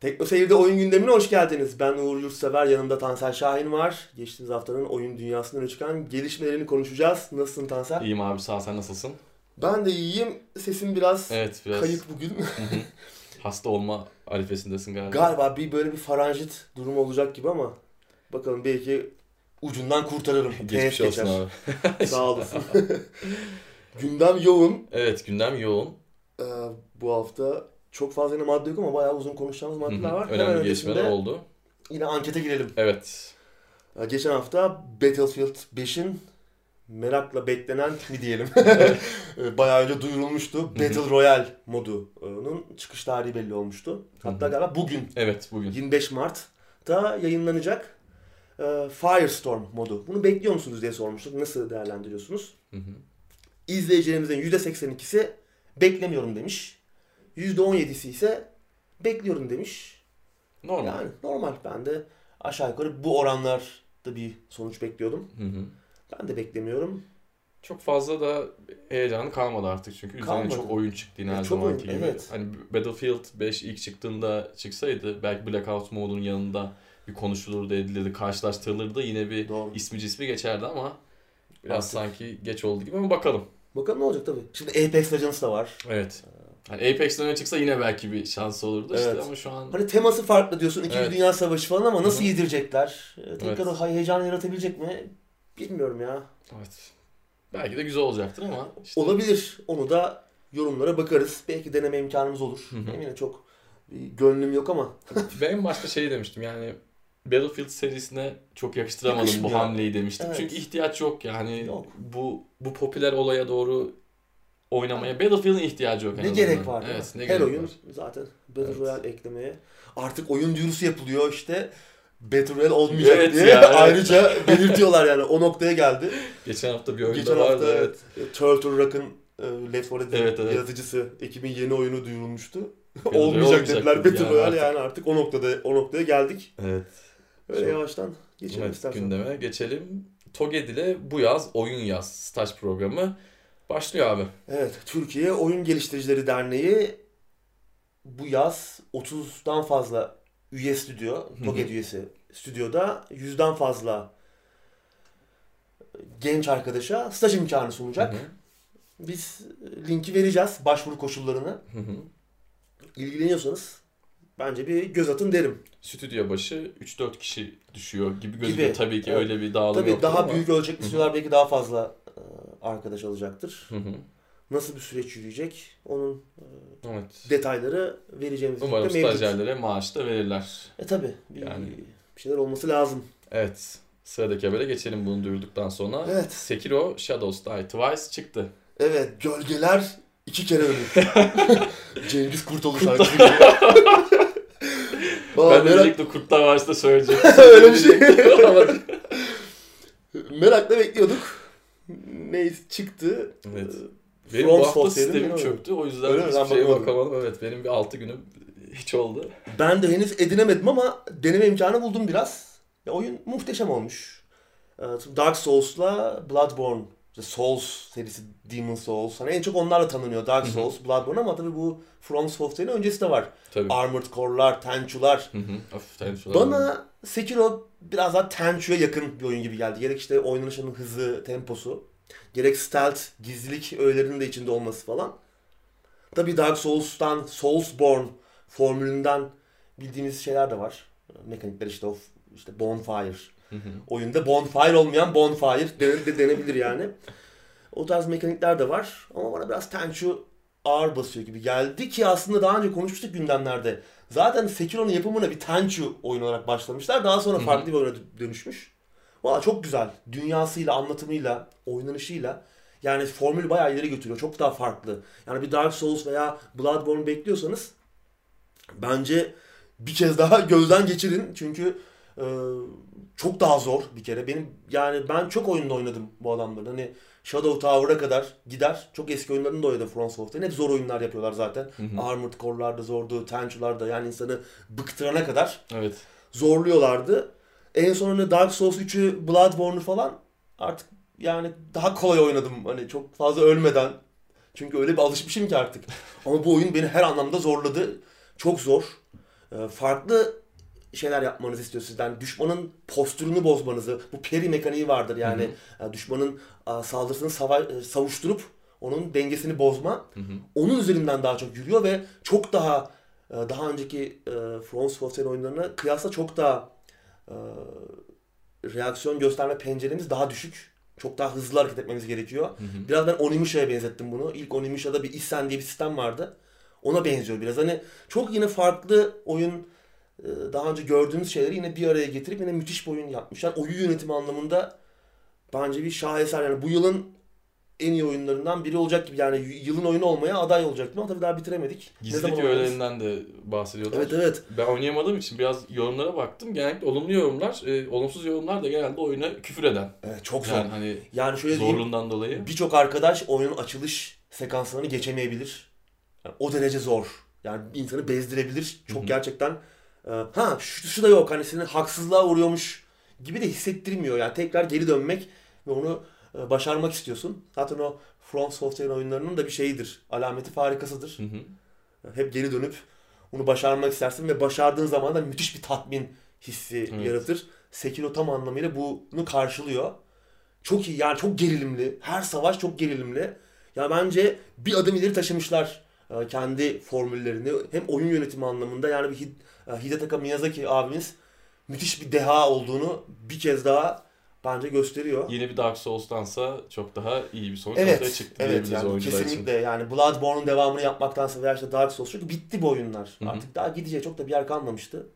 Tekno Seyir'de oyun gündemine hoş geldiniz. Ben Uğur Yurtsever, yanımda Tansel Şahin var. Geçtiğimiz haftanın oyun dünyasından çıkan gelişmelerini konuşacağız. Nasılsın Tansel? İyiyim abi sağ ol, sen nasılsın? Ben de iyiyim. Sesim biraz, Evet biraz kayıp bugün. hasta olma arifesindesin galiba. Galiba bir böyle bir faranjit durumu olacak gibi ama bakalım belki ucundan kurtarırım. Geçmiş Teğet olsun geçer. abi. Sağ olasın. Gündem yoğun. Evet gündem yoğun. Ee, bu hafta çok fazla yine madde yok ama bayağı uzun konuşacağımız maddeler var. Hemen Önemli öncesinde gelişmeler oldu. Yine ankete girelim. Evet. Ya Geçen hafta Battlefield 5'in merakla beklenen mi diyelim. E, Bayağı önce duyurulmuştu. Battle Royale modunun çıkış tarihi belli olmuştu. Hatta galiba bugün Evet bugün. 25 Mart'ta yayınlanacak e, Firestorm modu. Bunu bekliyor musunuz diye sormuştuk. Nasıl değerlendiriyorsunuz? Hı hı. İzleyicilerimizin %82'si beklemiyorum demiş. %17'si ise bekliyorum demiş. Normal. Yani normal. Ben de aşağı yukarı bu oranlarda bir sonuç bekliyordum. Hı hı. Ben de beklemiyorum. Çok fazla da heyecanı kalmadı artık çünkü üzerine Kalmadı. çok oyun çıktı yine her çok zamanki oyun, gibi. evet. Hani Battlefield 5 ilk çıktığında çıksaydı belki Blackout modunun yanında bir konuşulurdu, edilirdi, karşılaştırılırdı. Yine bir Doğru. ismi cismi geçerdi ama biraz Artık. sanki geç oldu gibi ama bakalım. Bakalım ne olacak tabii. Şimdi Apex Legends da var. Evet. Hani Apex'ten öne çıksa yine belki bir şansı olurdu işte Evet. ama şu an Hani teması farklı diyorsun. İkinci Evet. Dünya Savaşı falan ama nasıl Hı hı. yedirecekler? Ee, Tekrar Evet. o heyecanı yaratabilecek mi? Bilmiyorum ya. evet. Belki de güzel olacaktır ama işte Olabilir. Onu da yorumlara bakarız. Belki deneme imkanımız olur. Hı hı. Benim yine çok bir gönlüm yok ama. ben en başta şey demiştim yani Battlefield serisine çok yakıştıramadım bu Yakışmıyor. hamleyi demiştim. Evet. Çünkü ihtiyaç yok yani Yok. bu bu popüler olaya doğru oynamaya Battlefield'in ihtiyacı yok. Ne gerek var? Evet, ne Her gerek oyun var. zaten Battle Evet. Royale eklemeye. Artık oyun duyurusu yapılıyor işte. Battle Royale olmayacak Evet diye ya, evet. ayrıca belirtiyorlar yani o noktaya geldi. Geçen hafta bir oyunda Geçen vardı. hafta evet. Turtle Rock'ın e, Left 4 Dead'in Evet, evet. yaratıcısı ekibin yeni oyunu duyurulmuştu. Olmayacak olmayacak dediler dedi Battle yani Royale artık. yani artık o noktada o noktaya geldik. Evet. Öyle Çok- yavaştan geçelim Evet, istersen. gündeme geçelim. Toged ile bu yaz oyun yaz staj programı başlıyor abi. Evet, Türkiye Oyun Geliştiricileri Derneği bu yaz 30'dan fazla üye stüdyo. TOGED üyesi stüdyoda 100'den fazla genç arkadaşa staj imkanı sunacak. Hı hı. Biz linki vereceğiz başvuru koşullarını. Hı hı. İlgileniyorsanız bence bir göz atın derim. Stüdyo başı 3-4 kişi düşüyor gibi gözüküyor. Gibi. Tabii ki Evet. öyle bir dağılım Tabii yoktur daha ama. büyük ölçekli stüdyolar belki daha fazla arkadaş alacaktır. Hı hı. Nasıl bir süreç yürüyecek onun Evet. detayları vereceğimiz Umarım stajyerlere maaş da verirler. E tabi bir, Yani. bir şeyler olması lazım. Evet. Sıradaki habere geçelim bunu duyurduktan sonra. Evet. Sekiro Shadows Die Twice çıktı. Evet gölgeler iki kere ölür. Cengiz Kurtoğlu şarkısı gibi. Ben de merak, özellikle Kurtlar Vadisi'nde söyleyeceğim. Öyle bir şey. Merakla bekliyorduk. Neyse çıktı. Evet. Ee, benim From bu hafta sistemim çöktü. O yüzden Öyle hiçbir şeye bakamadım. Evet benim bir 6 günüm hiç oldu. Ben de henüz edinemedim ama deneme imkanı buldum biraz. Ya, oyun muhteşem olmuş. Ee, Dark Souls'la Bloodborne, işte Souls serisi Demon Souls. Hani en çok onlarla tanınıyor Dark. Souls, Bloodborne ama tabii bu From Software'in öncesi de var. Tabii. Armored Core'lar, Tenchu'lar. Hı hı. Of, tenşular. Bana Sekiro biraz daha Tenchu'ya yakın bir oyun gibi geldi. Gerek işte oynanışının hızı, temposu. Gerek stealth, gizlilik öğelerinin de içinde olması falan. Tabii Dark Souls'tan, Soulsborne formülünden bildiğimiz şeyler de var. Mekanikler işte o işte Bonfire. Hı hı. Oyunda Bonfire olmayan Bonfire de, de denebilir yani. O tarz mekanikler de var. Ama bana biraz Tenchu ağır basıyor gibi geldi ki aslında daha önce konuşmuştuk gündemlerde. Zaten Sekiro'nun yapımına bir Tenchu oyun olarak başlamışlar. Daha sonra farklı bir oyuna dö- dönüşmüş. Valla çok güzel. Dünyasıyla, anlatımıyla, oynanışıyla. Yani formülü bayağı ileri götürüyor. Çok daha farklı. Yani bir Dark Souls veya Bloodborne bekliyorsanız bence bir kez daha gözden geçirin. Çünkü e, çok daha zor bir kere. Benim yani ben çok oyunda oynadım bu adamların. Hani Shadow Tower'a kadar gider. Çok eski oyunlarını da oynadım From Software'in. Hep zor oyunlar yapıyorlar zaten. Hı hı. Armored Core'lar da zordu, Tenchu'lar da yani insanı bıktırana kadar Evet. zorluyorlardı. En sonunda Dark Souls 3'ü, Bloodborne'u falan artık yani daha kolay oynadım. Hani çok fazla ölmeden. Çünkü öyle bir alışmışım ki artık. Ama bu oyun beni her anlamda zorladı. Çok zor. e, farklı şeyler yapmanızı istiyor sizden. Düşmanın postürünü bozmanızı. Bu peri mekaniği vardır yani. E, düşmanın e, saldırısını sava- e, savuşturup onun dengesini bozma. Hı hı. Onun üzerinden daha çok yürüyor ve çok daha daha önceki Front Software oyunlarına kıyasla çok daha reaksiyon gösterme penceremiz daha düşük. Çok daha hızlı hareket etmemiz gerekiyor. Hı hı. Biraz ben Onimisha'ya benzettim bunu. İlk Onimisha'da bir Issen diye bir sistem vardı. Ona benziyor biraz. Hani çok yine farklı oyun daha önce gördüğümüz şeyleri yine bir araya getirip yine müthiş bir oyun yapmışlar. Oyun yönetimi anlamında bence bir şaheser. Yani bu yılın en iyi oyunlarından biri olacak gibi. Yani yılın oyunu olmaya aday olacak gibi ama tabii daha bitiremedik. Gizlilik öğelerinden de bahsediyorlar. Evet evet. Ben oynayamadığım için biraz yorumlara baktım. Genellikle olumlu yorumlar, e, olumsuz yorumlar da genelde oyuna küfür eden. Evet çok zor. Yani Yani, hani şöyle diyeyim. zorluğundan dolayı. Birçok arkadaş oyunun açılış sekanslarını geçemeyebilir. Yani o derece zor. Yani insanı bezdirebilir. Çok Hı hı. gerçekten ha şu, şu da yok hani seni haksızlığa uğruyormuş gibi de hissettirmiyor. Yani tekrar geri dönmek ve onu e, başarmak istiyorsun. Zaten o From Software oyunlarının da bir şeyidir. Alameti farikasıdır. Hı hı. Hep geri dönüp onu başarmak istersin ve başardığın zaman da müthiş bir tatmin hissi Evet. yaratır. Sekiro tam anlamıyla bunu karşılıyor. Çok iyi yani çok gerilimli. Her savaş çok gerilimli. Ya bence bir adım ileri taşımışlar e, kendi formüllerini. Hem oyun yönetimi anlamında yani bir e, Hidetaka Miyazaki abimiz müthiş bir deha olduğunu bir kez daha bence gösteriyor. Yeni bir Dark Souls'tansa çok daha iyi bir sonuç Evet, ortaya çıktı evet diyebiliriz yani oyuncular kesinlikle için. yani Bloodborne'un devamını yapmaktansa veya işte Dark Souls çünkü bitti bu oyunlar. Hı hı. Artık daha gidecek çok da bir yer kalmamıştı.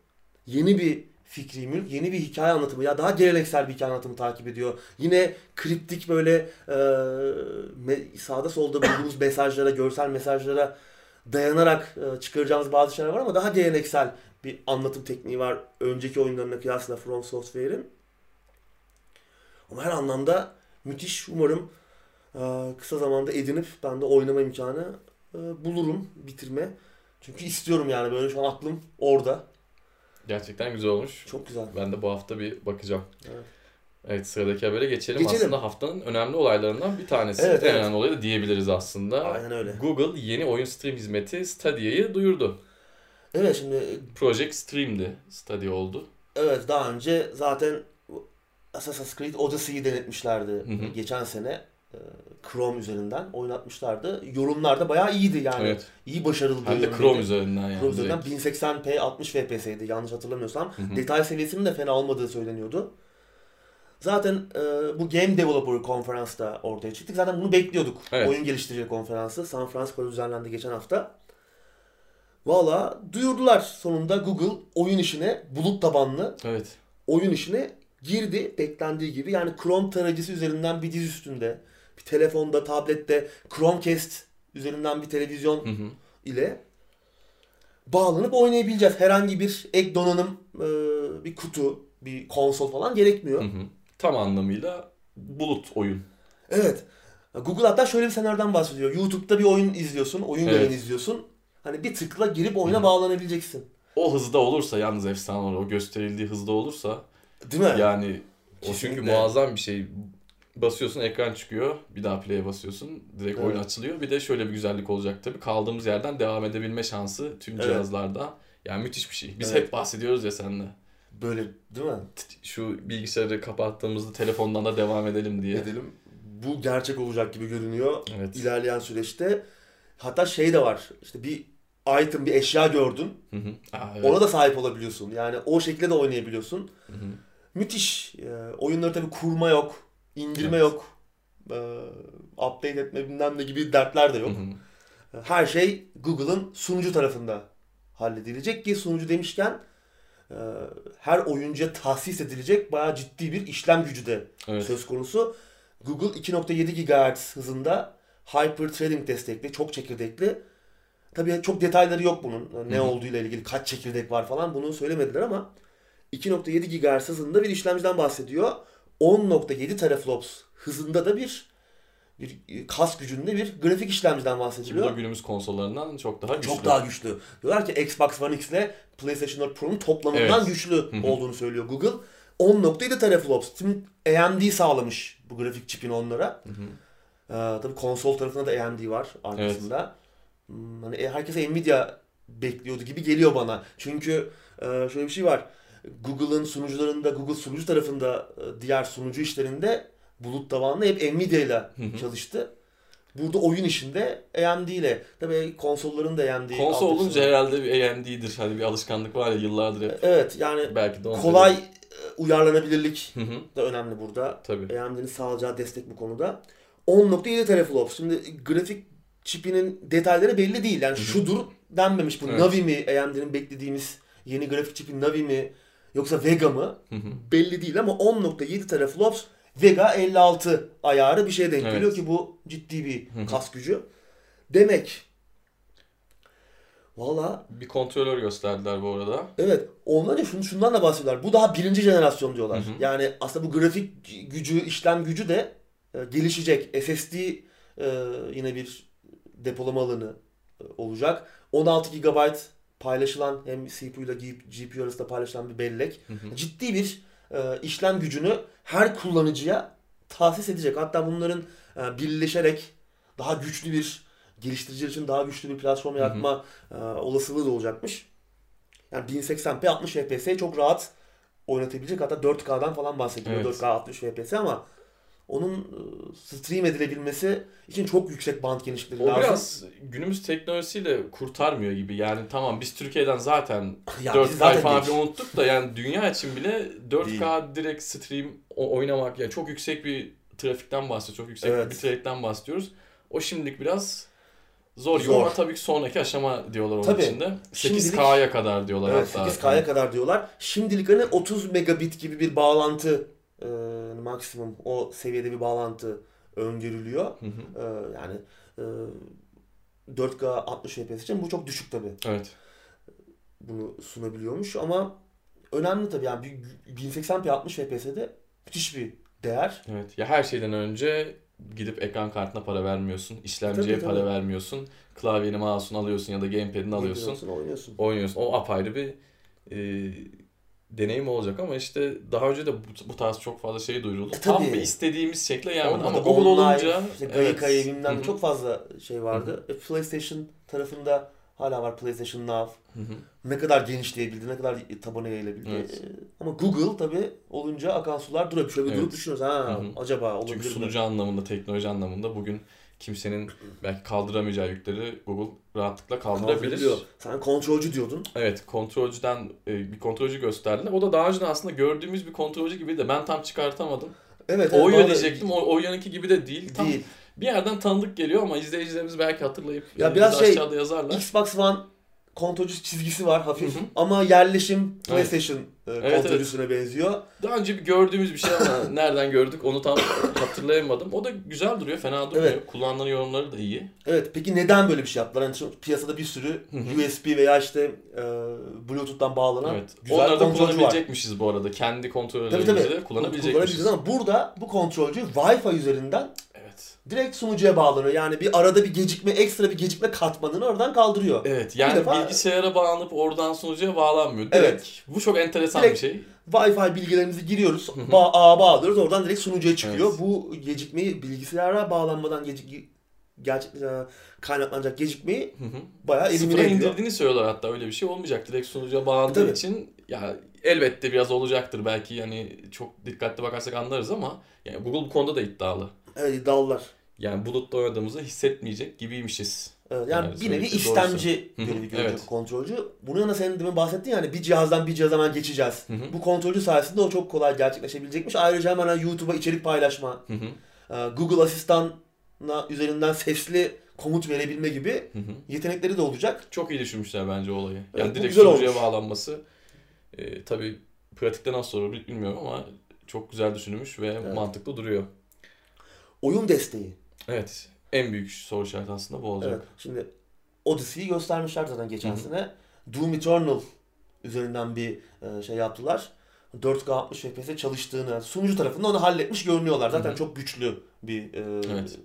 Yeni bir fikri mülk, yeni bir hikaye anlatımı ya daha geleneksel bir hikaye anlatımı takip ediyor. Yine kriptik böyle e, sağda solda bulduğumuz mesajlara, görsel mesajlara dayanarak e, çıkaracağımız bazı şeyler var ama daha geleneksel bir anlatım tekniği var önceki oyunlarına kıyasla From Software'in. Ama her anlamda müthiş. Umarım e, kısa zamanda edinip ben de oynama imkanı e, bulurum bitirme. Çünkü istiyorum yani böyle şu an aklım orada. Gerçekten güzel olmuş. Çok güzel. Ben de bu hafta bir bakacağım. Evet. Evet sıradaki habere geçelim. Geçelim. Aslında haftanın önemli olaylarından bir tanesi. Evet, en evet. önemli olayı da diyebiliriz aslında. Aynen öyle. Google yeni oyun stream hizmeti Stadia'yı duyurdu. Evet şimdi Project Stream'di. Stadia oldu. evet daha önce zaten Assassin's Creed Odyssey'yi denetmişlerdi Hı hı. geçen sene. e, Chrome üzerinden oynatmışlardı. Yorumlar da bayağı iyiydi yani. evet. İyi başarılı Hem de. Chrome üzerinden yani. Chrome üzerinden direkt. 1080p 60 FPS'ydi yanlış hatırlamıyorsam. Hı hı. Detay seviyesinin de fena olmadığı söyleniyordu. Zaten e, bu Game Developer konferansta ortaya çıktık. Zaten bunu bekliyorduk. Evet. Oyun geliştirici konferansı. San Francisco'da düzenlendi geçen hafta. Valla duyurdular sonunda Google oyun işine bulut tabanlı Evet. oyun işine girdi beklendiği gibi. Yani Chrome tarayıcısı üzerinden bir diz üstünde, bir telefonda, tablette, Chromecast üzerinden bir televizyon Hı hı. ile bağlanıp oynayabileceğiz. Herhangi bir ek donanım, e, bir kutu, bir konsol falan gerekmiyor. Hı hı. Tam anlamıyla bulut oyun. Evet. Google hatta şöyle bir senaryodan bahsediyor. YouTube'da bir oyun izliyorsun, oyun Evet. yayını izliyorsun. Hani bir tıkla girip oyuna Hı bağlanabileceksin. O hızda olursa yalnız efsane olur. O gösterildiği hızda olursa Değil mi? yani o çünkü Kesinlikle. muazzam bir şey. Basıyorsun ekran çıkıyor. Bir daha play'e basıyorsun. Direkt Evet. oyun açılıyor. Bir de şöyle bir güzellik olacak tabii. Kaldığımız yerden devam edebilme şansı tüm Evet. cihazlarda. Yani müthiş bir şey. Biz Evet. hep bahsediyoruz ya seninle. Böyle değil mi? Şu bilgisayarı kapattığımızda telefondan da devam edelim diye. Edelim. Bu gerçek olacak gibi görünüyor Evet. ilerleyen süreçte. Hatta şey de var. İşte bir item, bir eşya gördün. Hı hı. Aa, evet. Ona da sahip olabiliyorsun. Yani o şekilde de oynayabiliyorsun. Hı hı. Müthiş. Ee, oyunları tabii kurma yok, indirme Evet. yok, ee, update etme bilmem ne gibi dertler de Hı yok. hı. Her şey Google'ın sunucu tarafında halledilecek ki sunucu demişken e, her oyuncuya tahsis edilecek bayağı ciddi bir işlem gücü de Evet. söz konusu. Google 2.7 GHz hızında Hyper Threading destekli, çok çekirdekli. Tabii çok detayları yok bunun. Ne Hı hı. olduğuyla ilgili, kaç çekirdek var falan bunu söylemediler ama 2.7 GHz hızında bir işlemciden bahsediyor. 10.7 teraflops hızında da bir bir kas gücünde bir grafik işlemciden bu bahsediliyor. da günümüz konsollarından çok daha güçlü. Çok daha güçlü. Diyorlar ki Xbox One X ile PlayStation 4 Pro'nun toplamından Evet. güçlü olduğunu söylüyor Google. 10.7 teraflops. Tüm AMD sağlamış bu grafik çipini onlara. Hı hı. Ee, tabii konsol tarafında da AMD var arkasında. Hmm, Hani e, herkese Nvidia bekliyordu gibi geliyor bana. Çünkü e, şöyle bir şey var. Google'ın sunucularında, Google sunucu tarafında e, diğer sunucu işlerinde bulut tabanlı hep Nvidia ile çalıştı. Burada oyun işinde AMD ile. Tabii konsolların da AMD. Konsol altyapısı olunca herhalde bir AMD'dir. Hani bir alışkanlık var ya yıllardır hep. Evet yani Belki de kolay e, uyarlanabilirlik da önemli burada. Tabii. AMD'nin sağlayacağı destek bu konuda. 10.7 teraflops. Şimdi grafik çipinin detayları belli değil. Yani şudur denmemiş bu. Evet. Navi mi AMD'nin beklediğimiz yeni grafik çipi Navi mi yoksa Vega mı? Belli değil ama 10.7 teraflops Vega 56 ayarı bir şeye denk Evet. geliyor ki bu ciddi bir kas gücü. Demek Valla Bir kontrolör gösterdiler bu arada. evet ondan önce şunu, şundan da bahsediyorlar. Bu daha birinci jenerasyon diyorlar. Hı hı. Yani aslında bu grafik gücü, işlem gücü de e, gelişecek. SSD e, yine bir depolama alanı e, olacak. 16 GB paylaşılan hem CPU ile GPU arasında paylaşılan bir bellek. Hı hı. Ciddi bir e, işlem gücünü her kullanıcıya tahsis edecek. Hatta bunların e, birleşerek daha güçlü bir geliştiriciler için daha güçlü bir platform yaratma e, olasılığı da olacakmış. Yani 1080p 60 FPS çok rahat oynatabilecek. Hatta 4K'dan falan bahsediyor. Evet. 4K 60 FPS ama onun e, stream edilebilmesi için çok yüksek band genişlikleri O lazım. biraz günümüz teknolojisiyle kurtarmıyor gibi. Yani tamam biz Türkiye'den zaten Ya 4K biz zaten falan değil. unuttuk da yani dünya için bile 4K direkt stream o- oynamak yani çok yüksek bir trafikten bahsediyoruz. Çok yüksek Evet. bir trafikten bahsediyoruz. O şimdilik biraz zor. Zor. Tabii ki sonraki aşama diyorlar onun Tabii. içinde. Şimdilik- 8K'ya kadar diyorlar Evet, hatta. 8K'ya kadar diyorlar. Şimdilik hani 30 megabit gibi bir bağlantı e, maksimum o seviyede bir bağlantı öngörülüyor. Hı hı. E, yani e, 4K 60 FPS için bu çok düşük tabi. Evet. Bunu sunabiliyormuş ama önemli tabi yani bir 1080p 60 FPS'de müthiş bir değer. Evet. Ya her şeyden önce gidip ekran kartına para vermiyorsun. işlemciye Tabii, para tabii. vermiyorsun. Klavyeni, mouse'unu alıyorsun ya da gamepad'ini alıyorsun. Oynuyorsun. oynuyorsun. O apayrı bir e, deneyim olacak ama işte daha önce de bu, bu tarz çok fazla şey duyuruldu. E, Tam tabii. bir istediğimiz şekle gelmedi ama Google olunca işte evet. Gaikai bilmem Hı ne hı. çok fazla şey vardı. E, PlayStation tarafında hala var PlayStation Now. Hı hı. Ne kadar genişleyebildi, ne kadar tabana yayılabildi. Evet. Ee, Ama Google tabi olunca akan sular duruyor. Şöyle bir Evet. durup düşünüyoruz. Ha, Hı hı. acaba Çünkü olabilir mi? sunucu anlamında, teknoloji anlamında bugün kimsenin belki kaldıramayacağı yükleri Google rahatlıkla kaldırabilir. Sen kontrolcü diyordun. Evet, kontrolcüden e, bir kontrolcü gösterdiler. O da daha önce aslında gördüğümüz bir kontrolcü gibi de ben tam çıkartamadım. Evet. O evet, diyecektim. O, o yanınki gibi de değil. Tam Değil. bir yerden tanıdık geliyor ama izleyicilerimiz belki hatırlayıp Ya e, biraz şey, aşağıda yazarlar. Xbox One kontrolcü çizgisi var hafif Hı hı. ama yerleşim PlayStation e, Evet, kontrolcüsüne benziyor. Daha önce bir gördüğümüz bir şey ama nereden gördük onu tam hatırlayamadım. O da güzel duruyor, fena durmuyor. Evet. Kullanılan yorumları da iyi. Evet peki neden böyle bir şey yaptılar? Şu piyasada bir sürü Hı hı. USB veya işte e, Bluetooth'tan bağlanan Evet. güzel Onları da kontrolcü var. kullanabilecekmişiz bu arada. Kendi Tabii kontrollerimizi tabii. de kullanabilecekmişiz. Kullanabileceğiz ama burada bu kontrolcü Wi-Fi üzerinden Evet. Direkt sunucuya bağlanıyor. Yani bir arada bir gecikme, ekstra bir gecikme katmanını oradan kaldırıyor. Evet yani Bir defa- bilgisayara bağlanıp oradan sunucuya bağlanmıyor. Direkt. Evet. Bu çok enteresan Direkt- bir şey. Wi-Fi bilgilerimizi giriyoruz, ba ağa bağlıyoruz, oradan direkt sunucuya çıkıyor. Evet. Bu gecikmeyi bilgisayara bağlanmadan gecik gerçek e, kaynaklanacak gecikmeyi Hı hı. bayağı Sıfıra elimine ediyor. indirdiğini söylüyorlar hatta öyle bir şey olmayacak. Direkt sunucuya bağlandığı Tabii. için ya elbette biraz olacaktır belki yani çok dikkatli bakarsak anlarız ama yani Google bu konuda da iddialı. Evet iddialılar. Yani bulutta oynadığımızı hissetmeyecek gibiymişiz. Evet, yani Yani bir nevi istemci hı, görevi görecek evet. kontrolcü. Bunun yanında senin demin bahsettin yani bir cihazdan bir cihaza hemen geçeceğiz. Hı hı. Bu kontrolcü sayesinde o çok kolay gerçekleşebilecekmiş. Ayrıca hemen hani YouTube'a içerik paylaşma, Hı hı. e, Google Asistan'la üzerinden sesli komut verebilme gibi Hı hı. yetenekleri de olacak. Çok iyi düşünmüşler bence olayı. Yani Evet, direkt sunucuya olmuş. bağlanması e, tabii pratikte nasıl olur bilmiyorum ama çok güzel düşünülmüş ve Evet. mantıklı duruyor. Oyun desteği. Evet. En büyük soru işareti aslında bu olacak. Evet. Şimdi Odyssey'yi göstermişler zaten geçen sene. Doom Eternal üzerinden bir e, şey yaptılar. 4K 60 FPS çalıştığını, sunucu tarafında onu halletmiş görünüyorlar. Zaten Hı hı. çok güçlü bir e, Evet.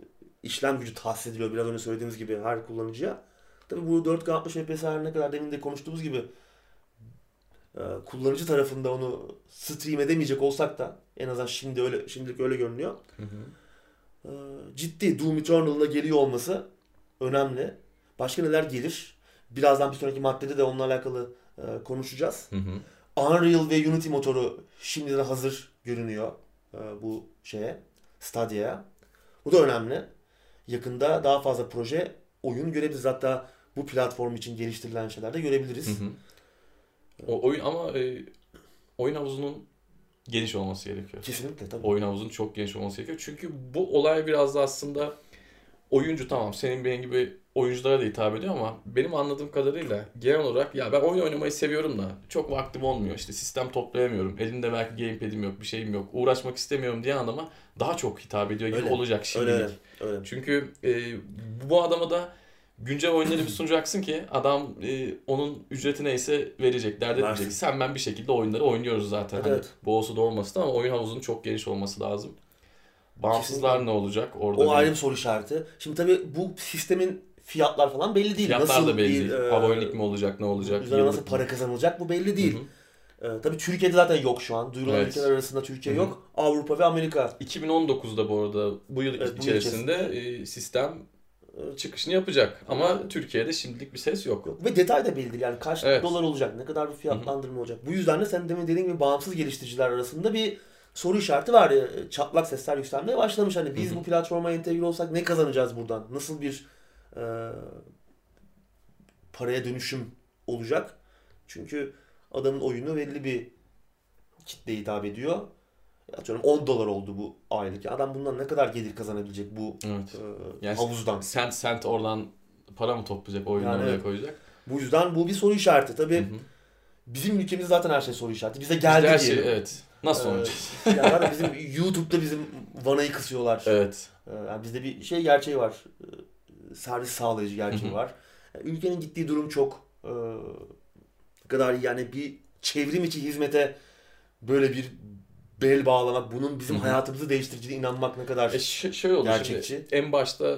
işlem gücü tahsis ediliyor biraz önce söylediğimiz gibi her kullanıcıya. Tabii bu 4K 60 FPS her ne kadar demin de konuştuğumuz gibi e, kullanıcı tarafında onu stream edemeyecek olsak da en azından şimdi öyle şimdilik öyle görünüyor. Hı hı. Ee, ciddi Doom Eternal'la geliyor olması önemli. Başka neler gelir? Birazdan bir sonraki maddede de onunla alakalı e, konuşacağız. Hı hı. Unreal ve Unity motoru şimdiden hazır görünüyor e, bu şeye, Stadia'ya. Bu da önemli. Yakında daha fazla proje, oyun görebiliriz. Hatta bu platform için geliştirilen şeyler de görebiliriz. Hı hı. O oyun ama e, oyun havuzunun geniş olması gerekiyor. Kesinlikle tabii. Oyun havuzunun çok geniş olması gerekiyor. Çünkü bu olay biraz da aslında oyuncu tamam senin benim gibi oyunculara da hitap ediyor ama benim anladığım kadarıyla genel olarak ya ben oyun oynamayı seviyorum da çok vaktim olmuyor. İşte sistem toplayamıyorum. Elimde belki gamepad'im yok, bir şeyim yok. Uğraşmak istemiyorum diye adama daha çok hitap ediyor gibi Öyle. olacak şimdilik. Öyle. öyle. Çünkü e, bu adama da güncel oyunları bir sunacaksın ki adam e, onun ücreti neyse verecek, dert etmeyecek. Sen ben bir şekilde oyunları oynuyoruz zaten. Evet, Hani evet. bu olsa da olmasa da ama oyun havuzunun çok geniş olması lazım. Bağımsızlar Kesinlikle. ne olacak orada? O bir- ayrı bir soru işareti. Şimdi tabii bu sistemin fiyatlar falan belli değil. Fiyatlar nasıl da belli bir, değil. e, Abonelik mi olacak, ne olacak? Üzerine nasıl para kazanılacak bu belli değil. Hı hı. E, tabii Türkiye'de zaten yok şu an. Duyurulan Evet. ülkeler arasında Türkiye Hı hı. yok. Avrupa ve Amerika. 2019'da bu arada bu yıl Evet, bu içerisinde e, sistem çıkışını yapacak. Ama Türkiye'de şimdilik bir ses yok. Yok. Ve detay da belli değil. Yani kaç Evet. dolar olacak, ne kadar bir fiyatlandırma olacak. Bu yüzden de sen demin dediğin gibi bağımsız geliştiriciler arasında bir soru işareti var. ya. Çatlak sesler yükselmeye başlamış. Hani biz Hı hı. bu platforma entegre olsak ne kazanacağız buradan? Nasıl bir e, paraya dönüşüm olacak? Çünkü adamın oyunu belli bir kitleye hitap ediyor. Atıyorum 10 dolar oldu bu aylık. Adam bundan ne kadar gelir kazanabilecek bu Evet. e, Yani havuzdan? Sent sent oradan para mı toplayacak, oyunu Yani oraya evet. koyacak? Bu yüzden bu bir soru işareti. Tabii Hı hı. bizim ülkemizde zaten her şey soru işareti. Bize Bizde geldi her diyelim. şey, evet. Nasıl Ee, oynayacağız? yani zaten bizim YouTube'da bizim vanayı kısıyorlar. Evet. Ee, Yani bizde bir şey gerçeği var. Ee, Servis sağlayıcı gerçeği Hı hı. var. Yani ülkenin gittiği durum çok e, kadar yani bir çevrim içi hizmete böyle bir bel bağlamak, bunun bizim Hı hı. hayatımızı değiştireceğine inanmak ne kadar E ş- şöyle oldu Gerçekçi. şimdi. En başta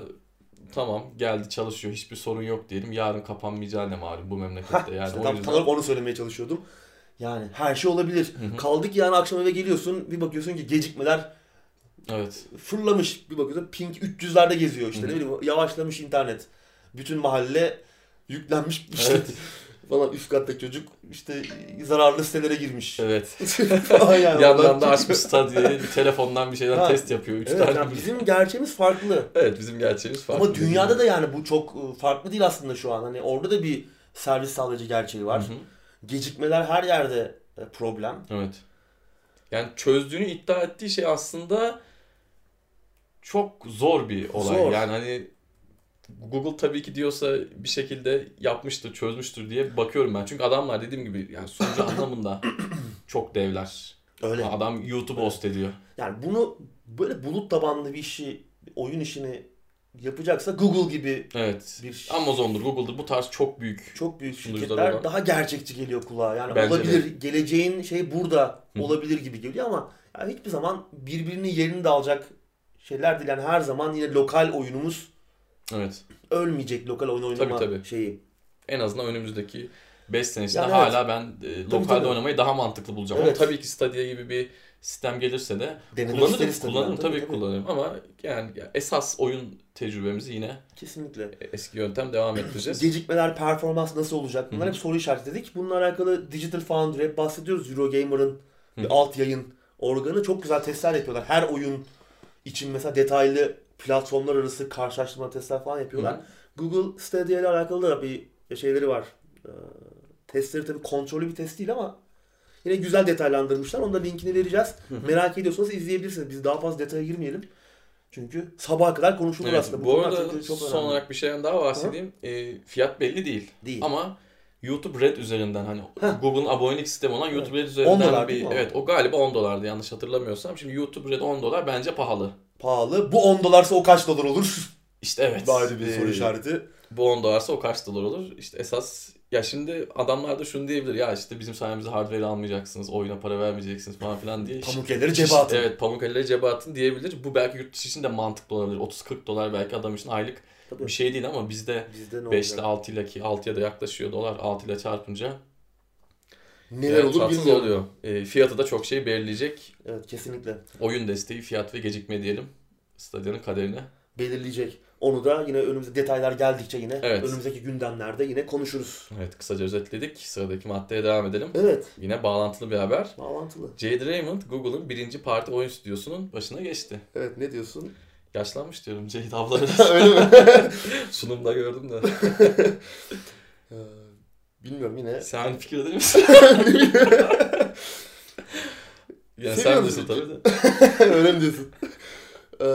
tamam geldi çalışıyor hiçbir sorun yok diyelim. Yarın kapanmayacağı ne malum bu memlekette. Yani İşte o tam, yüzden tam onu söylemeye çalışıyordum. Yani her şey olabilir. Hı hı. Kaldık yani akşam eve geliyorsun bir bakıyorsun ki gecikmeler evet. fırlamış. Bir bakıyorsun ping 300'lerde geziyor işte Hı hı. ne bileyim yavaşlamış internet. Bütün mahalle yüklenmiş işte Evet. falan üst kattaki çocuk işte zararlı sitelere girmiş. Evet. Yani. Yandan da açmış stadyayı telefondan bir şeyden Ha. test yapıyor. Üç Evet, tane. yani bizim gerçeğimiz farklı. Evet bizim gerçeğimiz farklı. Ama dünyada da yani bu çok e, farklı değil aslında şu an. Hani orada da bir servis sağlayıcı gerçeği var. Hı hı. Gecikmeler her yerde e, problem. Evet. Yani çözdüğünü iddia ettiği şey aslında çok zor bir olay. Zor. Yani hani Google tabii ki diyorsa bir şekilde yapmıştır, çözmüştür diye bakıyorum ben. Çünkü adamlar dediğim gibi yani sunucu anlamında çok devler. Öyle. Adam YouTube host ediyor. Yani bunu böyle bulut tabanlı bir işi, oyun işini yapacaksa Google gibi Evet. bir Amazon'dur, Google'dur bu tarz çok büyük. çok büyük şirketler olan. daha gerçekçi geliyor kulağa. Yani Bence olabilir, geleceğin şey burada Hı. olabilir gibi geliyor ama yani hiçbir zaman birbirinin yerini de alacak şeyler değil. Yani her zaman yine lokal oyunumuz Evet. ölmeyecek lokal oyun oynama tabii. şeyi. En azından önümüzdeki 5 senesinde Yani hala ben e, lokalde tabii. oynamayı daha mantıklı bulacağım. Evet. Ama tabii ki Stadia gibi bir sistem gelirse de Denemek kullanırım, tabii. kullanırım Tabii, tabii, tabii. kullanırım ama yani esas oyun tecrübemizi yine Kesinlikle. eski yöntem devam ettireceğiz. Gecikmeler, performans nasıl olacak? Bunlar Hı hı. hep soru işareti dedik. Bununla alakalı Digital Foundry hep bahsediyoruz. Eurogamer'ın alt yayın organı çok güzel testler yapıyorlar. Her oyun için mesela detaylı platformlar arası karşılaştırma testler falan yapıyorlar. Hı. Google Stadia ile alakalı da bir şeyleri var. Ee, testleri tabii kontrollü bir test değil ama yine güzel detaylandırmışlar. Onun da linkini vereceğiz. Hı hı. Merak ediyorsanız izleyebilirsiniz. Biz daha fazla detaya girmeyelim. Çünkü sabaha kadar konuşulur Evet, aslında. bu konular arada çok son önemli. olarak bir şeyden daha bahsedeyim. E, fiyat belli değil. değil. Ama YouTube Red üzerinden hani Heh. Google'ın abonelik sistemi olan YouTube Red 10 üzerinden dolar değil bir evet o galiba 10 dolardı yanlış hatırlamıyorsam. Şimdi YouTube Red 10 dolar bence pahalı. Pahalı. Bu 10 dolarsa o kaç dolar olur? İşte evet. Bari bir soru Ee, işareti. Bu 10 dolarsa o kaç dolar olur? İşte esas ya şimdi adamlar da şunu diyebilir ya işte bizim sayemizde hardware almayacaksınız, oyuna para vermeyeceksiniz falan filan diye. Pamuk elleri cebe atın. Evet pamuk elleri cebe atın diyebilir. Bu belki yurt dışı için de mantıklı olabilir. 30-40 dolar belki adam için aylık Tabii. bir şey değil ama bizde Bizde ne 5 ile olacak? 6 ile ki 6'ya da yaklaşıyor dolar. 6 ile çarpınca Neler evet, olur bilmiyorum. oluyor. E, fiyatı da çok şey belirleyecek. Evet kesinlikle. Oyun desteği, fiyat ve gecikme diyelim. Stadya'nın kaderine. belirleyecek. Onu da yine önümüzde detaylar geldikçe yine Evet. önümüzdeki gündemlerde yine konuşuruz. Evet kısaca özetledik. Sıradaki maddeye devam edelim. Evet. Yine bağlantılı bir haber. Bağlantılı. Jade Raymond Google'ın birinci parti oyun stüdyosunun başına geçti. Evet ne diyorsun? Yaşlanmış diyorum Jade abla. Öyle mi? Sunumda gördüm de. Bilmiyorum yine. Sen fikirde değil misin? yani sen misin tabii de. Öyle mi diyorsun? Ee,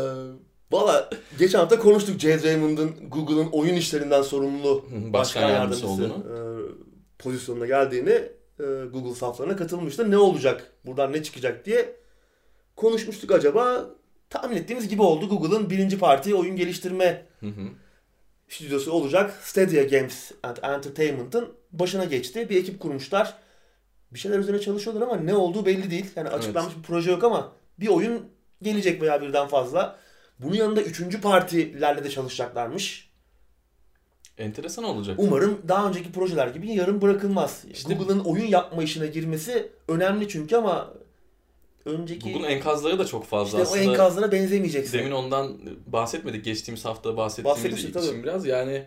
Valla geçen hafta konuştuk Jade Raymond'ın Google'ın oyun işlerinden sorumlu Başkan başkan yardımcısı yardımcısı olduğunu. e, pozisyonuna geldiğini e, Google saflarına katılmıştı. Ne olacak? Buradan ne çıkacak diye konuşmuştuk acaba. Tahmin ettiğimiz gibi oldu. Google'ın birinci parti oyun geliştirme Hı hı. stüdyosu olacak. Stadia Games and Entertainment'ın başına geçti. Bir ekip kurmuşlar. Bir şeyler üzerine çalışıyorlar ama ne olduğu belli değil. Yani açıklanmış bir proje yok ama bir oyun gelecek veya birden fazla. Bunun yanında üçüncü partilerle de çalışacaklarmış. Enteresan olacak. Umarım daha önceki projeler gibi yarım bırakılmaz. İşte- Google'ın oyun yapma işine girmesi önemli çünkü ama önceki Google'un enkazları da çok fazla işte o aslında. enkazlara benzemeyeceksin. Demin ondan bahsetmedik. Geçtiğimiz hafta bahsettiğimiz için tabii. biraz yani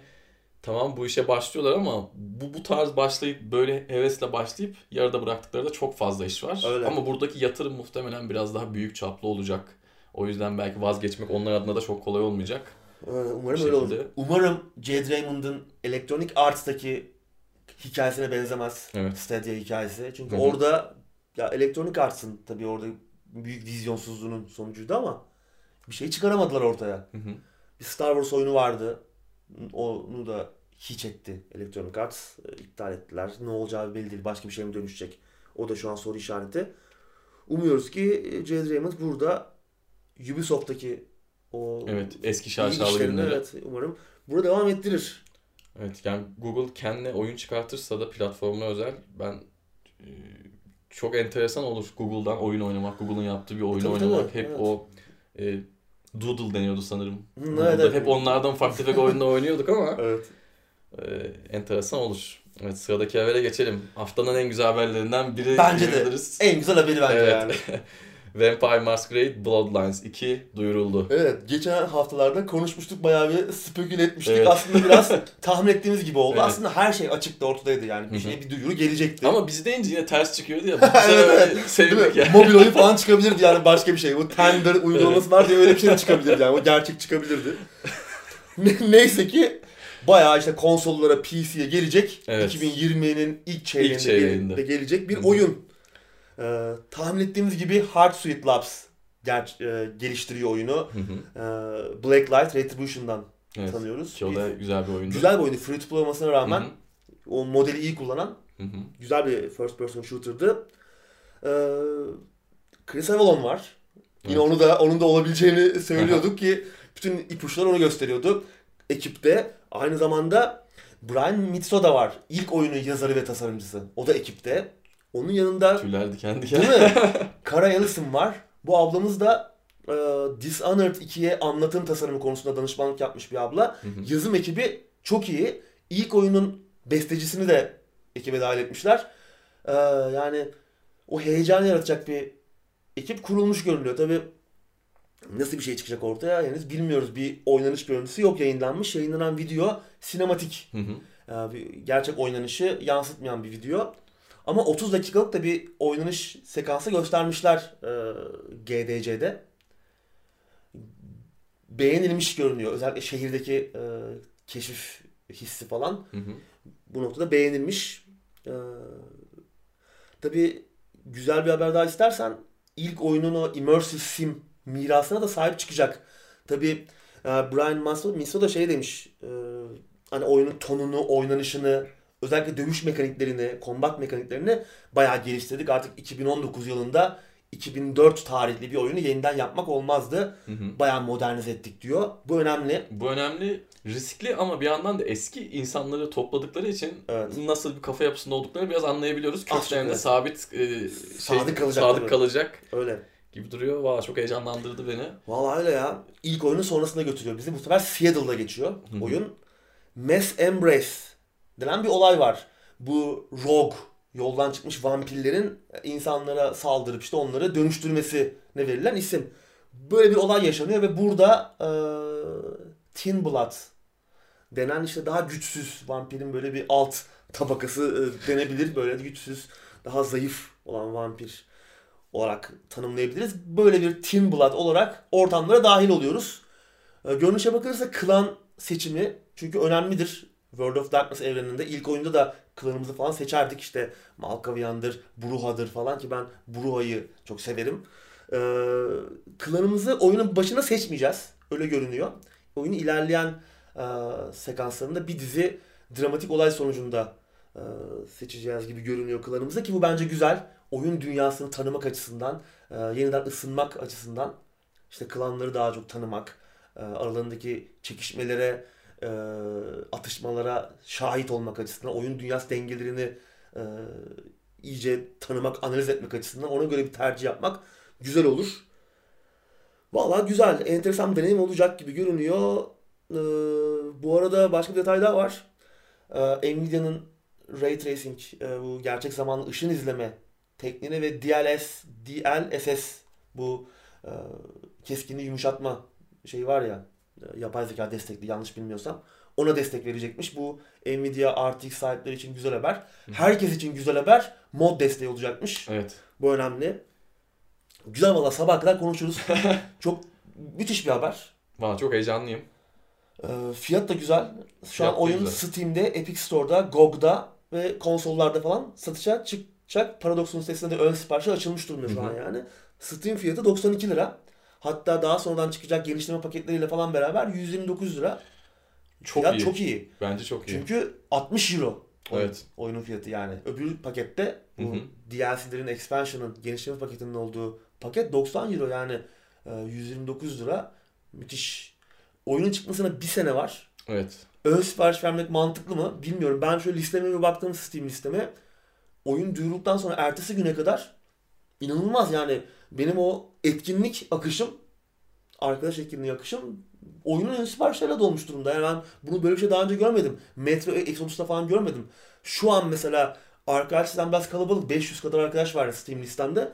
tamam bu işe başlıyorlar ama bu bu tarz başlayıp böyle hevesle başlayıp yarıda bıraktıkları da çok fazla iş var. Öyle. Ama buradaki yatırım muhtemelen biraz daha büyük çaplı olacak. O yüzden belki vazgeçmek onlar adına da çok kolay olmayacak. Öyle, umarım öyle olur. Umarım Jade Raymond'ın Electronic Arts'taki hikayesine benzemez. Evet. Stadia hikayesi. Çünkü Hı hı. orada ya Electronic Arts'ın tabii orada büyük vizyonsuzluğunun sonucuydu ama bir şey çıkaramadılar ortaya. Hı hı. Bir Star Wars oyunu vardı. Onu da hiç etti Electronic Arts. E, iptal ettiler. Ne olacağı belli değil. Başka bir şey mi dönüşecek? O da şu an soru işareti. Umuyoruz ki e, Jade Raymond burada Ubisoft'taki o Evet eski şaşalı günleri. evet, umarım burada devam ettirir. Evet yani Google kendine oyun çıkartırsa da platformuna özel ben e, çok enteresan olur Google'dan oyun oynamak, Google'ın yaptığı bir oyun Tabii, oynamak. tabii, hep evet. o e, Doodle deniyordu sanırım. Google'da evet, evet. Hep onlardan ufak tefek oyunlar oynuyorduk ama Evet. e, enteresan olur. Evet sıradaki habere geçelim. Haftanın en güzel haberlerinden biri Bence de. En güzel haberi bence Evet. yani. Vampire Masquerade Bloodlines 2 duyuruldu. Evet, geçen haftalarda konuşmuştuk bayağı bir speküle etmiştik. Evet. Aslında biraz tahmin ettiğimiz gibi oldu. Evet. Aslında her şey açıktı ortadaydı yani. Bir şey bir duyuru gelecekti. Ama biz deyince yine ters çıkıyordu ya. Evet, öyle evet. Değil sevdik mi? ya. Mobil oyun falan çıkabilirdi yani başka bir şey. Bu Tender uygulaması var diye öyle bir şey çıkabilirdi yani. O gerçek çıkabilirdi. Ne- Neyse ki bayağı işte konsollara, PC'ye gelecek. Evet. 2020'nin ilk çeyreğinde, İlk çeyreğinde. de gelecek bir oyun. Ee, tahmin ettiğimiz gibi Hard Sweet Labs ger- e, geliştiriyor oyunu. Hı hı. Ee, Blacklight Retribution'dan Evet. tanıyoruz. Ki o da güzel bir oyundu. Güzel bir oyundu. Free to play olmasına rağmen Hı hı. o modeli iyi kullanan Hı hı. güzel bir first person shooter'dı. Ee, Chris Avalon var. Yine Evet. onu da onun da olabileceğini söylüyorduk ki bütün ipuçları onu gösteriyordu ekipte. Aynı zamanda Brian Mitsoda var. İlk oyunun yazarı ve tasarımcısı. O da ekipte. Onun yanında Tüyler diken diken. değil mi? Kara Ellison var. Bu ablamız da e, Dishonored 2'ye anlatım tasarımı konusunda danışmanlık yapmış bir abla. Hı hı. Yazım ekibi çok iyi. İlk oyunun bestecisini de ekibe dahil etmişler. Ee, yani o heyecan yaratacak bir ekip kurulmuş görünüyor. Tabi nasıl bir şey çıkacak ortaya henüz bilmiyoruz. Bir oynanış görüntüsü yok yayınlanmış. Yayınlanan video sinematik. Hı hı. Yani bir gerçek oynanışı yansıtmayan bir video. Ama 30 dakikalık da bir oynanış sekansı göstermişler e, GDC'de. Beğenilmiş görünüyor. Özellikle şehirdeki e, keşif hissi falan Hı hı. bu noktada beğenilmiş. Ee, tabii güzel bir haber daha istersen ilk oyunun o immersive sim mirasına da sahip çıkacak. Tabii e, Brian Miso, Miso da şey demiş e, hani oyunun tonunu, oynanışını özellikle dövüş mekaniklerini, combat mekaniklerini bayağı geliştirdik. Artık 2019 yılında 2004 tarihli bir oyunu yeniden yapmak olmazdı. Hı hı. Bayağı modernize ettik diyor. Bu önemli. Bu önemli, riskli ama bir yandan da eski insanları topladıkları için Evet. nasıl bir kafa yapısında olduklarını biraz anlayabiliyoruz. Köklerinde evet. sabit e, şey, Sadık kalacak sadık tabii. kalacak Öyle. gibi duruyor. Valla çok heyecanlandırdı beni. Vallahi öyle ya. İlk oyunun sonrasına götürüyor bizi. Bu sefer Seattle'da geçiyor Hı hı. oyun. Mass Embrace denen bir olay var. Bu rogue, yoldan çıkmış vampirlerin insanlara saldırıp işte onları dönüştürmesine verilen isim. Böyle bir olay yaşanıyor ve burada e, Tin Blood denen işte daha güçsüz vampirin böyle bir alt tabakası e, denebilir. Böyle güçsüz, daha zayıf olan vampir olarak tanımlayabiliriz. Böyle bir Tin Blood olarak ortamlara dahil oluyoruz. E, görünüşe bakılırsa klan seçimi çünkü önemlidir. World of Darkness evreninde ilk oyunda da klanımızı falan seçerdik işte Malkavian'dır, Bruha'dır falan ki ben Bruha'yı çok severim. Ee, klanımızı oyunun başına seçmeyeceğiz. Öyle görünüyor. Oyunun ilerleyen e, sekanslarında bir dizi dramatik olay sonucunda e, seçeceğiz gibi görünüyor klanımızı ki bu bence güzel. Oyun dünyasını tanımak açısından, e, yeniden ısınmak açısından işte klanları daha çok tanımak, e, aralarındaki çekişmelere, e, atışmalara şahit olmak açısından, oyun dünyası dengelerini e, iyice tanımak, analiz etmek açısından ona göre bir tercih yapmak güzel olur. Valla güzel, enteresan bir deneyim olacak gibi görünüyor. Ee, bu arada başka bir detay daha var. Ee, Nvidia'nın Ray Tracing, e, bu gerçek zamanlı ışın izleme tekniğini ve DLS, DLSS bu e, keskinliği yumuşatma şeyi var ya, yapay zeka destekli yanlış bilmiyorsam ona destek verecekmiş. Bu Nvidia RTX sahipleri için güzel haber. Herkes için güzel haber. Mod desteği olacakmış. Evet. Bu önemli. Güzel valla sabah kadar konuşuruz. Çok müthiş bir haber. Valla çok heyecanlıyım. Ee, fiyat da güzel. Şu Fiyat an oyun güzel. Steam'de, Epic Store'da, GOG'da ve konsollarda falan satışa çıkacak. Paradox'un sitesinde de ön siparişi açılmış durumda şu an yani. Steam fiyatı 92 lira. Hatta daha sonradan çıkacak genişleme paketleriyle falan beraber 129 lira. Çok Fiyat iyi. çok iyi. Bence çok iyi. Çünkü 60 euro. oyun- Evet. Oyunun fiyatı yani. Öbür pakette bu. DLC'lerin expansion'ın genişleme paketinin olduğu paket 90 euro yani e, 129 lira. Müthiş. Oyunun çıkmasına bir sene var. Evet. Ön sipariş vermek mantıklı mı bilmiyorum. Ben şöyle listeme bir baktım Steam listeme. Oyun duyurulduktan sonra ertesi güne kadar inanılmaz yani benim o etkinlik akışım arkadaş etkinliği akışım oyunun ön siparişlerle dolmuş durumda. Yani ben bunu böyle bir şey daha önce görmedim. Metro Exodus'ta falan görmedim. Şu an mesela arkadaş listem biraz kalabalık. 500 kadar arkadaş var Steam listemde.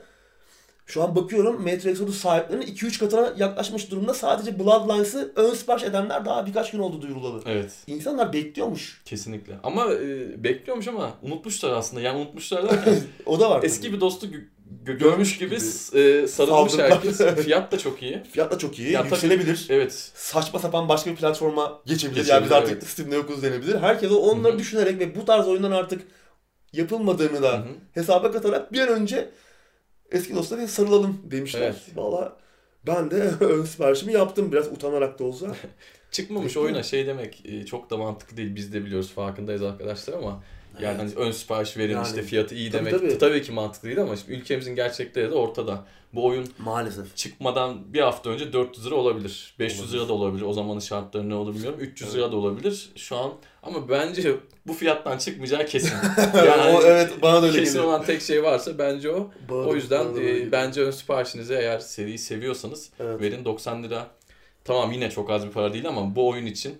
Şu an bakıyorum Metro Exodus sahiplerinin 2-3 katına yaklaşmış durumda. Sadece Bloodlines'ı ön sipariş edenler daha birkaç gün oldu duyurulalı. Evet. İnsanlar bekliyormuş. Kesinlikle. Ama e, bekliyormuş ama unutmuşlar aslında. Yani unutmuşlar derken O da var. eski tabii. bir dostu görmüş gibi s- e, sarılmış herkes. Fiyat da çok iyi. Fiyat da çok iyi. Ya tabii- yükselebilir. Evet. Saçma sapan başka bir platforma geçebilir. Geçebilir, yani biz artık evet. Steam'de yokuz denebilir. Herkes onları Hı hı. düşünerek ve bu tarz oyunların artık yapılmadığını da hı. hesaba katarak bir an önce eski dostlara sarılalım demişler. Evet. Valla ben de ön siparişimi yaptım biraz utanarak da olsa. Çıkmamış Peki. oyuna şey demek e, çok da mantıklı değil. Biz de biliyoruz farkındayız arkadaşlar ama yani hani ön sipariş verin Yani, işte fiyatı iyi tabii, demek tabii. tabii. ki mantıklı değil ama şimdi ülkemizin gerçekleri de ortada. Bu oyun Maalesef. çıkmadan bir hafta önce 400 lira olabilir. 500 Olabilir. lira da olabilir. O zamanın şartları ne olur bilmiyorum. 300 Evet. lira da olabilir şu an. Ama bence bu fiyattan çıkmayacağı kesin. o, evet bana da öyle kesin geliyor. olan tek şey varsa bence o. Bana O yüzden bana e, bence ön siparişinizi eğer seriyi seviyorsanız Evet. verin 90 lira. Tamam yine çok az bir para değil ama bu oyun için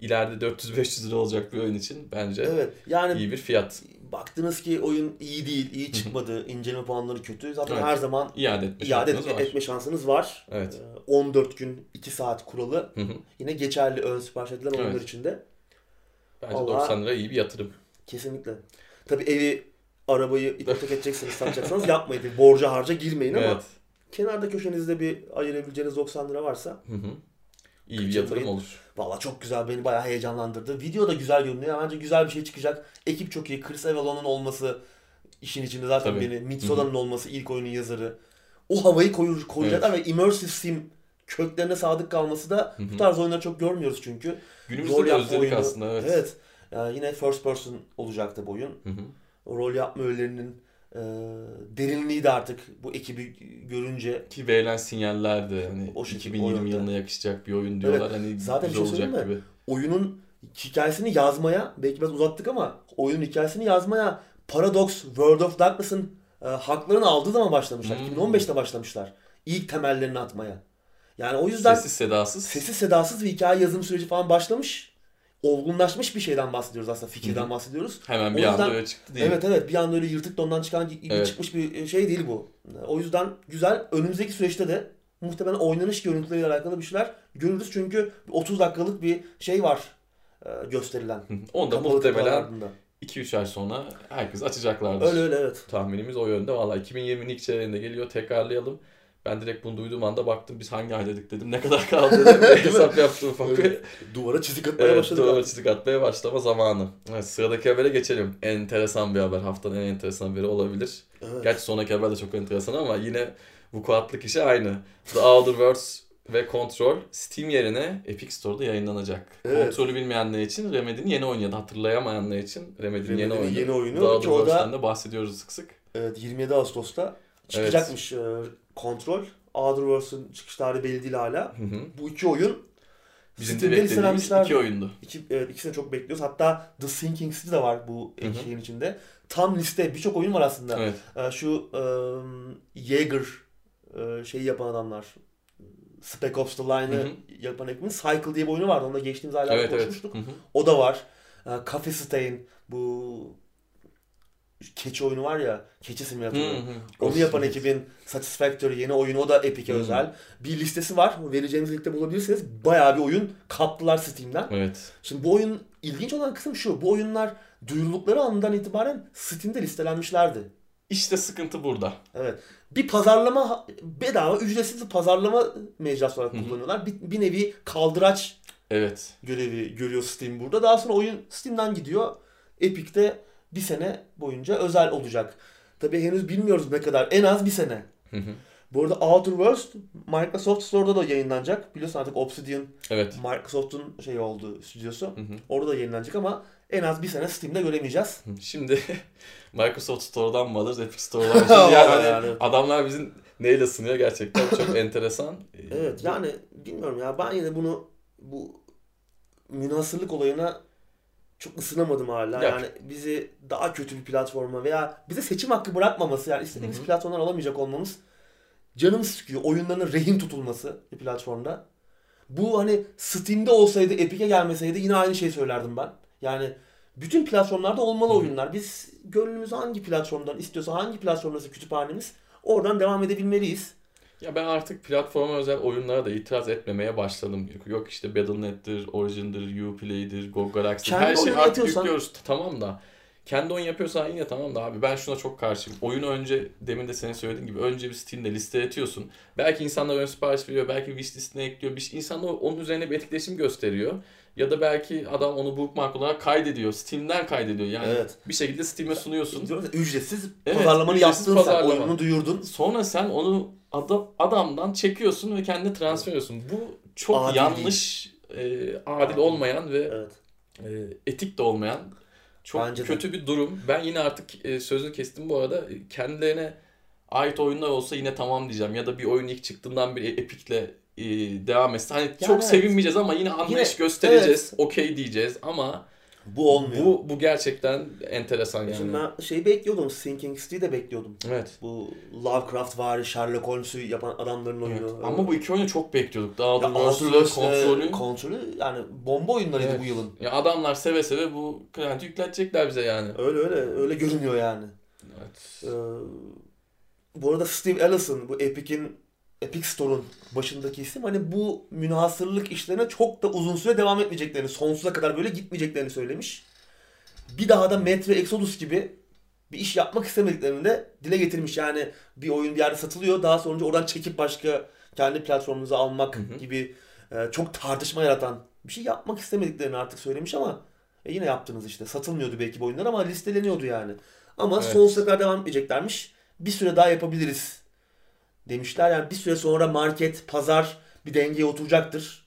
ileride 400-500 lira olacak bir oyun için bence Evet. Yani iyi bir fiyat. baktınız ki oyun iyi değil, iyi çıkmadı, inceleme puanları kötü. Zaten Evet. her zaman İade etme iade şansınız var. etme şansınız var. Evet. Ee, 14 gün 2 saat kuralı yine geçerli ön sipariş edilen oyunlar Evet. için de. Bence Allah- 90 lira iyi bir yatırım. Kesinlikle. Tabii evi, arabayı ipotek edeceksiniz, satacaksanız yapmayın. Bir Borca harca girmeyin ama Evet. kenarda köşenizde bir ayırabileceğiniz 90 lira varsa. İyi bir yatırım olur. Valla çok güzel beni bayağı heyecanlandırdı. Video da güzel görünüyor. Bence güzel bir şey çıkacak. Ekip çok iyi. Chris Avellon'un olması işin içinde zaten Tabii. beni. Mitsoda'nın olması ilk oyunun yazarı. O havayı koyu, koyacaklar ve immersive sim köklerine sadık kalması da Hı hı. bu tarz oyunları çok görmüyoruz çünkü. Günümüzde Rol yapma oyunu. aslında evet. Evet. Yani yine first person olacaktı bu oyun. Hı hı. O rol yapma öğelerinin e, derinliği de artık bu ekibi görünce Ki verilen sinyaller de hani O şekilde, 2020 o yılına yakışacak bir oyun diyorlar. Hani Zaten bir şey olacak mi? gibi. oyunun hikayesini yazmaya belki biraz uzattık ama oyunun hikayesini yazmaya Paradox World of Darkness'ın e, haklarını aldığı zaman başlamışlar. Hmm. 2015'te başlamışlar. İlk temellerini atmaya. Yani o yüzden Sessiz sedasız. sessiz sedasız bir hikaye yazım süreci falan başlamış. Olgunlaşmış bir şeyden bahsediyoruz aslında. Fikirden Hı hı. bahsediyoruz. Hemen O bir anda yüzden- öyle çıktı değil. Evet evet bir anda öyle yırtık dondan çıkan Evet. çıkmış bir şey değil bu. O yüzden güzel. Önümüzdeki süreçte de muhtemelen oynanış görüntüleriyle alakalı bir şeyler görürüz. Çünkü 30 dakikalık bir şey var e, gösterilen. Hı hı. Onu da Kapalı muhtemelen kapılar ardında. 2-3 ay sonra herkes açacaklardır. Öyle öyle evet. Tahminimiz o yönde. Valla 2020'nin ilk çeyreğinde geliyor. Tekrarlayalım. Ben direkt bunu duyduğum anda baktım biz hangi ay dedik dedim. Ne kadar kaldı dedim. Hesap yaptım ufak bir. Duvara çizik atmaya Evet, başladık. artık. çizik atmaya başlama zamanı. Evet, sıradaki habere geçelim. Enteresan bir haber. Haftanın en enteresan haberi olabilir. Evet. Gerçi sonraki haber de çok enteresan ama yine vukuatlık işi aynı. The Outer Worlds ve Control Steam yerine Epic Store'da yayınlanacak. Evet. Kontrolü bilmeyenler için Remedy'nin yeni oyunu ya da hatırlayamayanlar için Remedy'nin yeni oyunu. yeni oyunu o da- bahsediyoruz sık sık. Evet 27 Ağustos'ta çıkacakmış e, kontrol. Outer Worlds'ın çıkış tarihi belli değil hala. Hı hı. Bu iki oyun Bizim de Steam'de beklediğimiz listelenmişler. iki oyundu. İki, evet, ikisini çok bekliyoruz. Hatta The Sinking City de var bu Hı hı. şeyin içinde. Tam liste birçok oyun var aslında. Evet. Ee, şu um, Jaeger e, şeyi yapan adamlar. Spec Ops The Line'ı yapan ekibin Cycle diye bir oyunu vardı. Onda geçtiğimiz aylarda Evet evet. konuşmuştuk. Hı. O da var. Ee, Coffee Stain bu keçi oyunu var ya. Keçi simülatörü. Onu yapan ekibin Satisfactory yeni oyunu o da Epic'e özel. Bir listesi var. Vereceğimiz linkte bulabilirsiniz. Bayağı bir oyun kaptılar Steam'den. Evet. Şimdi bu oyun ilginç olan kısım şu. Bu oyunlar duyuruldukları andan itibaren Steam'de listelenmişlerdi. İşte sıkıntı burada. Evet. Bir pazarlama bedava ücretsiz bir pazarlama mecrası olarak kullanıyorlar. Bir, bir nevi kaldıraç Evet. görevi görüyor Steam burada. Daha sonra oyun Steam'den gidiyor. Epic'te bir sene boyunca özel olacak. Tabi henüz bilmiyoruz ne kadar. En az bir sene. Hı hı. Bu arada Outer Worlds Microsoft Store'da da yayınlanacak. Biliyorsun artık Obsidian Evet. Microsoft'un şey oldu stüdyosu. Hı hı. Orada da yayınlanacak ama en az bir sene Steam'de göremeyeceğiz. Şimdi Microsoft Store'dan mı alırız, Epic Store'dan mı? Şimdi yani, Yani. adamlar bizim neyle sınıyor gerçekten çok enteresan. Evet yani bilmiyorum ya ben yine bunu bu münasırlık olayına çok ısınamadım hala. Ya. Yani bizi daha kötü bir platforma veya bize seçim hakkı bırakmaması yani istediğimiz Hı hı. platformlar alamayacak olmamız canım sıkıyor. Oyunların rehin tutulması bir platformda. Bu hani Steam'de olsaydı Epic'e gelmeseydi yine aynı şeyi söylerdim ben. Yani bütün platformlarda olmalı Hı hı. oyunlar. Biz gönlümüz hangi platformdan istiyorsa hangi platformdası kütüphanemiz oradan devam edebilmeliyiz. Ya ben artık platforma özel oyunlara da itiraz etmemeye başladım. Yok, işte Battle.net'tir, Origin'dir, Uplay'dir, GOG Galaxy. Kendi Her şeyi artık yapıyorsan- yüklüyoruz. Tamam da kendi oyun yapıyorsan yine tamam da abi ben şuna çok karşıyım. Oyunu önce demin de senin söylediğin gibi önce bir Steam'de listeletiyorsun. Belki insanlar ön sipariş veriyor, belki wish listine ekliyor. Bir, insanlar onun üzerine bir etkileşim gösteriyor. Ya da belki adam onu bookmark olarak kaydediyor. Steam'den kaydediyor. Yani Evet. bir şekilde Steam'e sunuyorsun. Ücretsiz Evet, pazarlamanı ücretsiz yaptın sen, pazarlama. oyununu duyurdun. Sonra sen onu ada- adamdan çekiyorsun ve kendine transfer ediyorsun. Bu çok Adil yanlış, e, adil olmayan ve Evet. e, etik de olmayan çok Bence de. kötü bir durum. Ben yine artık e, sözünü kestim bu arada. E, Kendilerine ait oyunlar olsa yine tamam diyeceğim. Ya da bir oyun ilk çıktığından beri Epic'le e, devam etsin. Hani çok evet. sevinmeyeceğiz ama yine anlayış Yine- göstereceğiz. Okey diyeceğiz ama Bu olmuyor. bu bu gerçekten enteresan yani. Şimdi ben şeyi bekliyordum. Sinking City'yi de bekliyordum. Evet. Bu Lovecraft var, Sherlock Holmes'u yapan adamların oyunu. Evet. Ama bu iki oyunu çok bekliyorduk. Daha Ya, ve kontrolü. kontrolü yani bomba oyunlarıydı Evet. bu yılın. Ya adamlar seve seve bu klienti yükletecekler bize yani. Öyle öyle öyle görünüyor yani. Evet. Ee, bu arada Steve Allison bu Epic'in Epic Store'un başındaki isim hani bu münhasırlık işlerine çok da uzun süre devam etmeyeceklerini, sonsuza kadar böyle gitmeyeceklerini söylemiş. Bir daha da Metro Exodus gibi bir iş yapmak istemediklerini de dile getirmiş. Yani bir oyun bir yerde satılıyor, daha sonra oradan çekip başka kendi platformunuza almak Hı hı. gibi e, çok tartışma yaratan bir şey yapmak istemediklerini artık söylemiş ama e, yine yaptınız işte. Satılmıyordu belki bu oyunlar ama listeleniyordu yani. Ama Evet. sonsuza kadar devam etmeyeceklermiş. Bir süre daha yapabiliriz demişler. Yani bir süre sonra market, pazar bir dengeye oturacaktır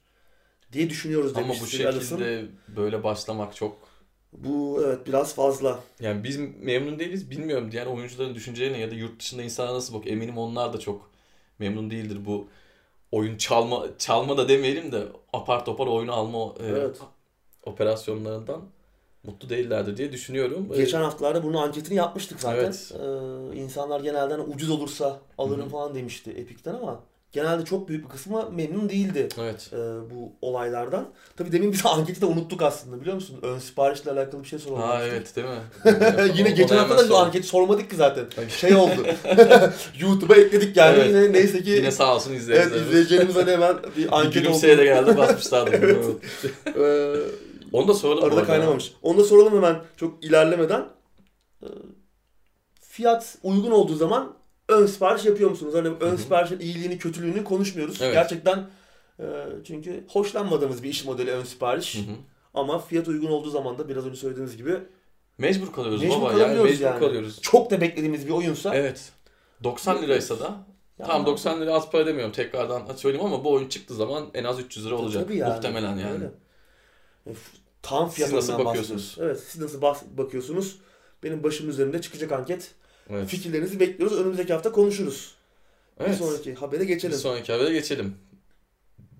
diye düşünüyoruz Ama demiş bu Steve Allison. şekilde böyle başlamak çok Bu evet biraz fazla. yani biz memnun değiliz bilmiyorum diğer oyuncuların düşüncelerine ya da yurt dışında insanlar nasıl bak eminim onlar da çok memnun değildir bu oyun çalma çalma da demeyelim de apar topar oyunu alma e, Evet. operasyonlarından mutlu değillerdir diye düşünüyorum. E, Geçen haftalarda bunun anketini yapmıştık zaten. Evet. Ee, insanlar genelde hani ucuz olursa alırım Hı hı. falan demişti Epic'ten ama genelde çok büyük bir kısmı memnun değildi Evet. e, bu olaylardan. Tabii demin biz anketi de unuttuk aslında biliyor musun? Ön siparişle alakalı bir şey soralım. Ha evet değil mi? Yine Ona geçen hafta da bu sor. anketi sormadık ki zaten. Şey oldu. YouTube'a ekledik yani. Evet. Yine neyse ki Yine sağ olsun evet, izleyicilerimiz. izleyicilerimiz hani hemen bir Bir anket oldu. gülümseye de geldi basmışlardı. Evet. Onu da soralım Arada kaynamamış. Onu da soralım hemen çok ilerlemeden. Ee, Fiyat uygun olduğu zaman ön sipariş yapıyor musunuz? Hani ön siparişin iyiliğini, kötülüğünü konuşmuyoruz. Evet. Gerçekten e, çünkü hoşlanmadığımız bir iş modeli ön sipariş. Hı hı. Ama fiyat uygun olduğu zaman da biraz önce söylediğiniz gibi Mecbur kalıyoruz Mecbur baba. Yani mecbur yani. kalıyoruz. çok da beklediğimiz bir oyunsa Evet. 90 liraysa da Ya Tamam 90 lira az para demiyorum tekrardan söyleyeyim ama bu oyun çıktığı zaman en az 300 lira olacak. Tabii yani. Muhtemelen yani. Öyle. Tam Siz fiyatından nasıl bakıyorsunuz? Evet siz nasıl bakıyorsunuz? Benim başımın üzerinde çıkacak anket. Evet. Fikirlerinizi bekliyoruz. Önümüzdeki hafta konuşuruz. Bir Evet. sonraki habere Bir geçelim. sonraki habere geçelim.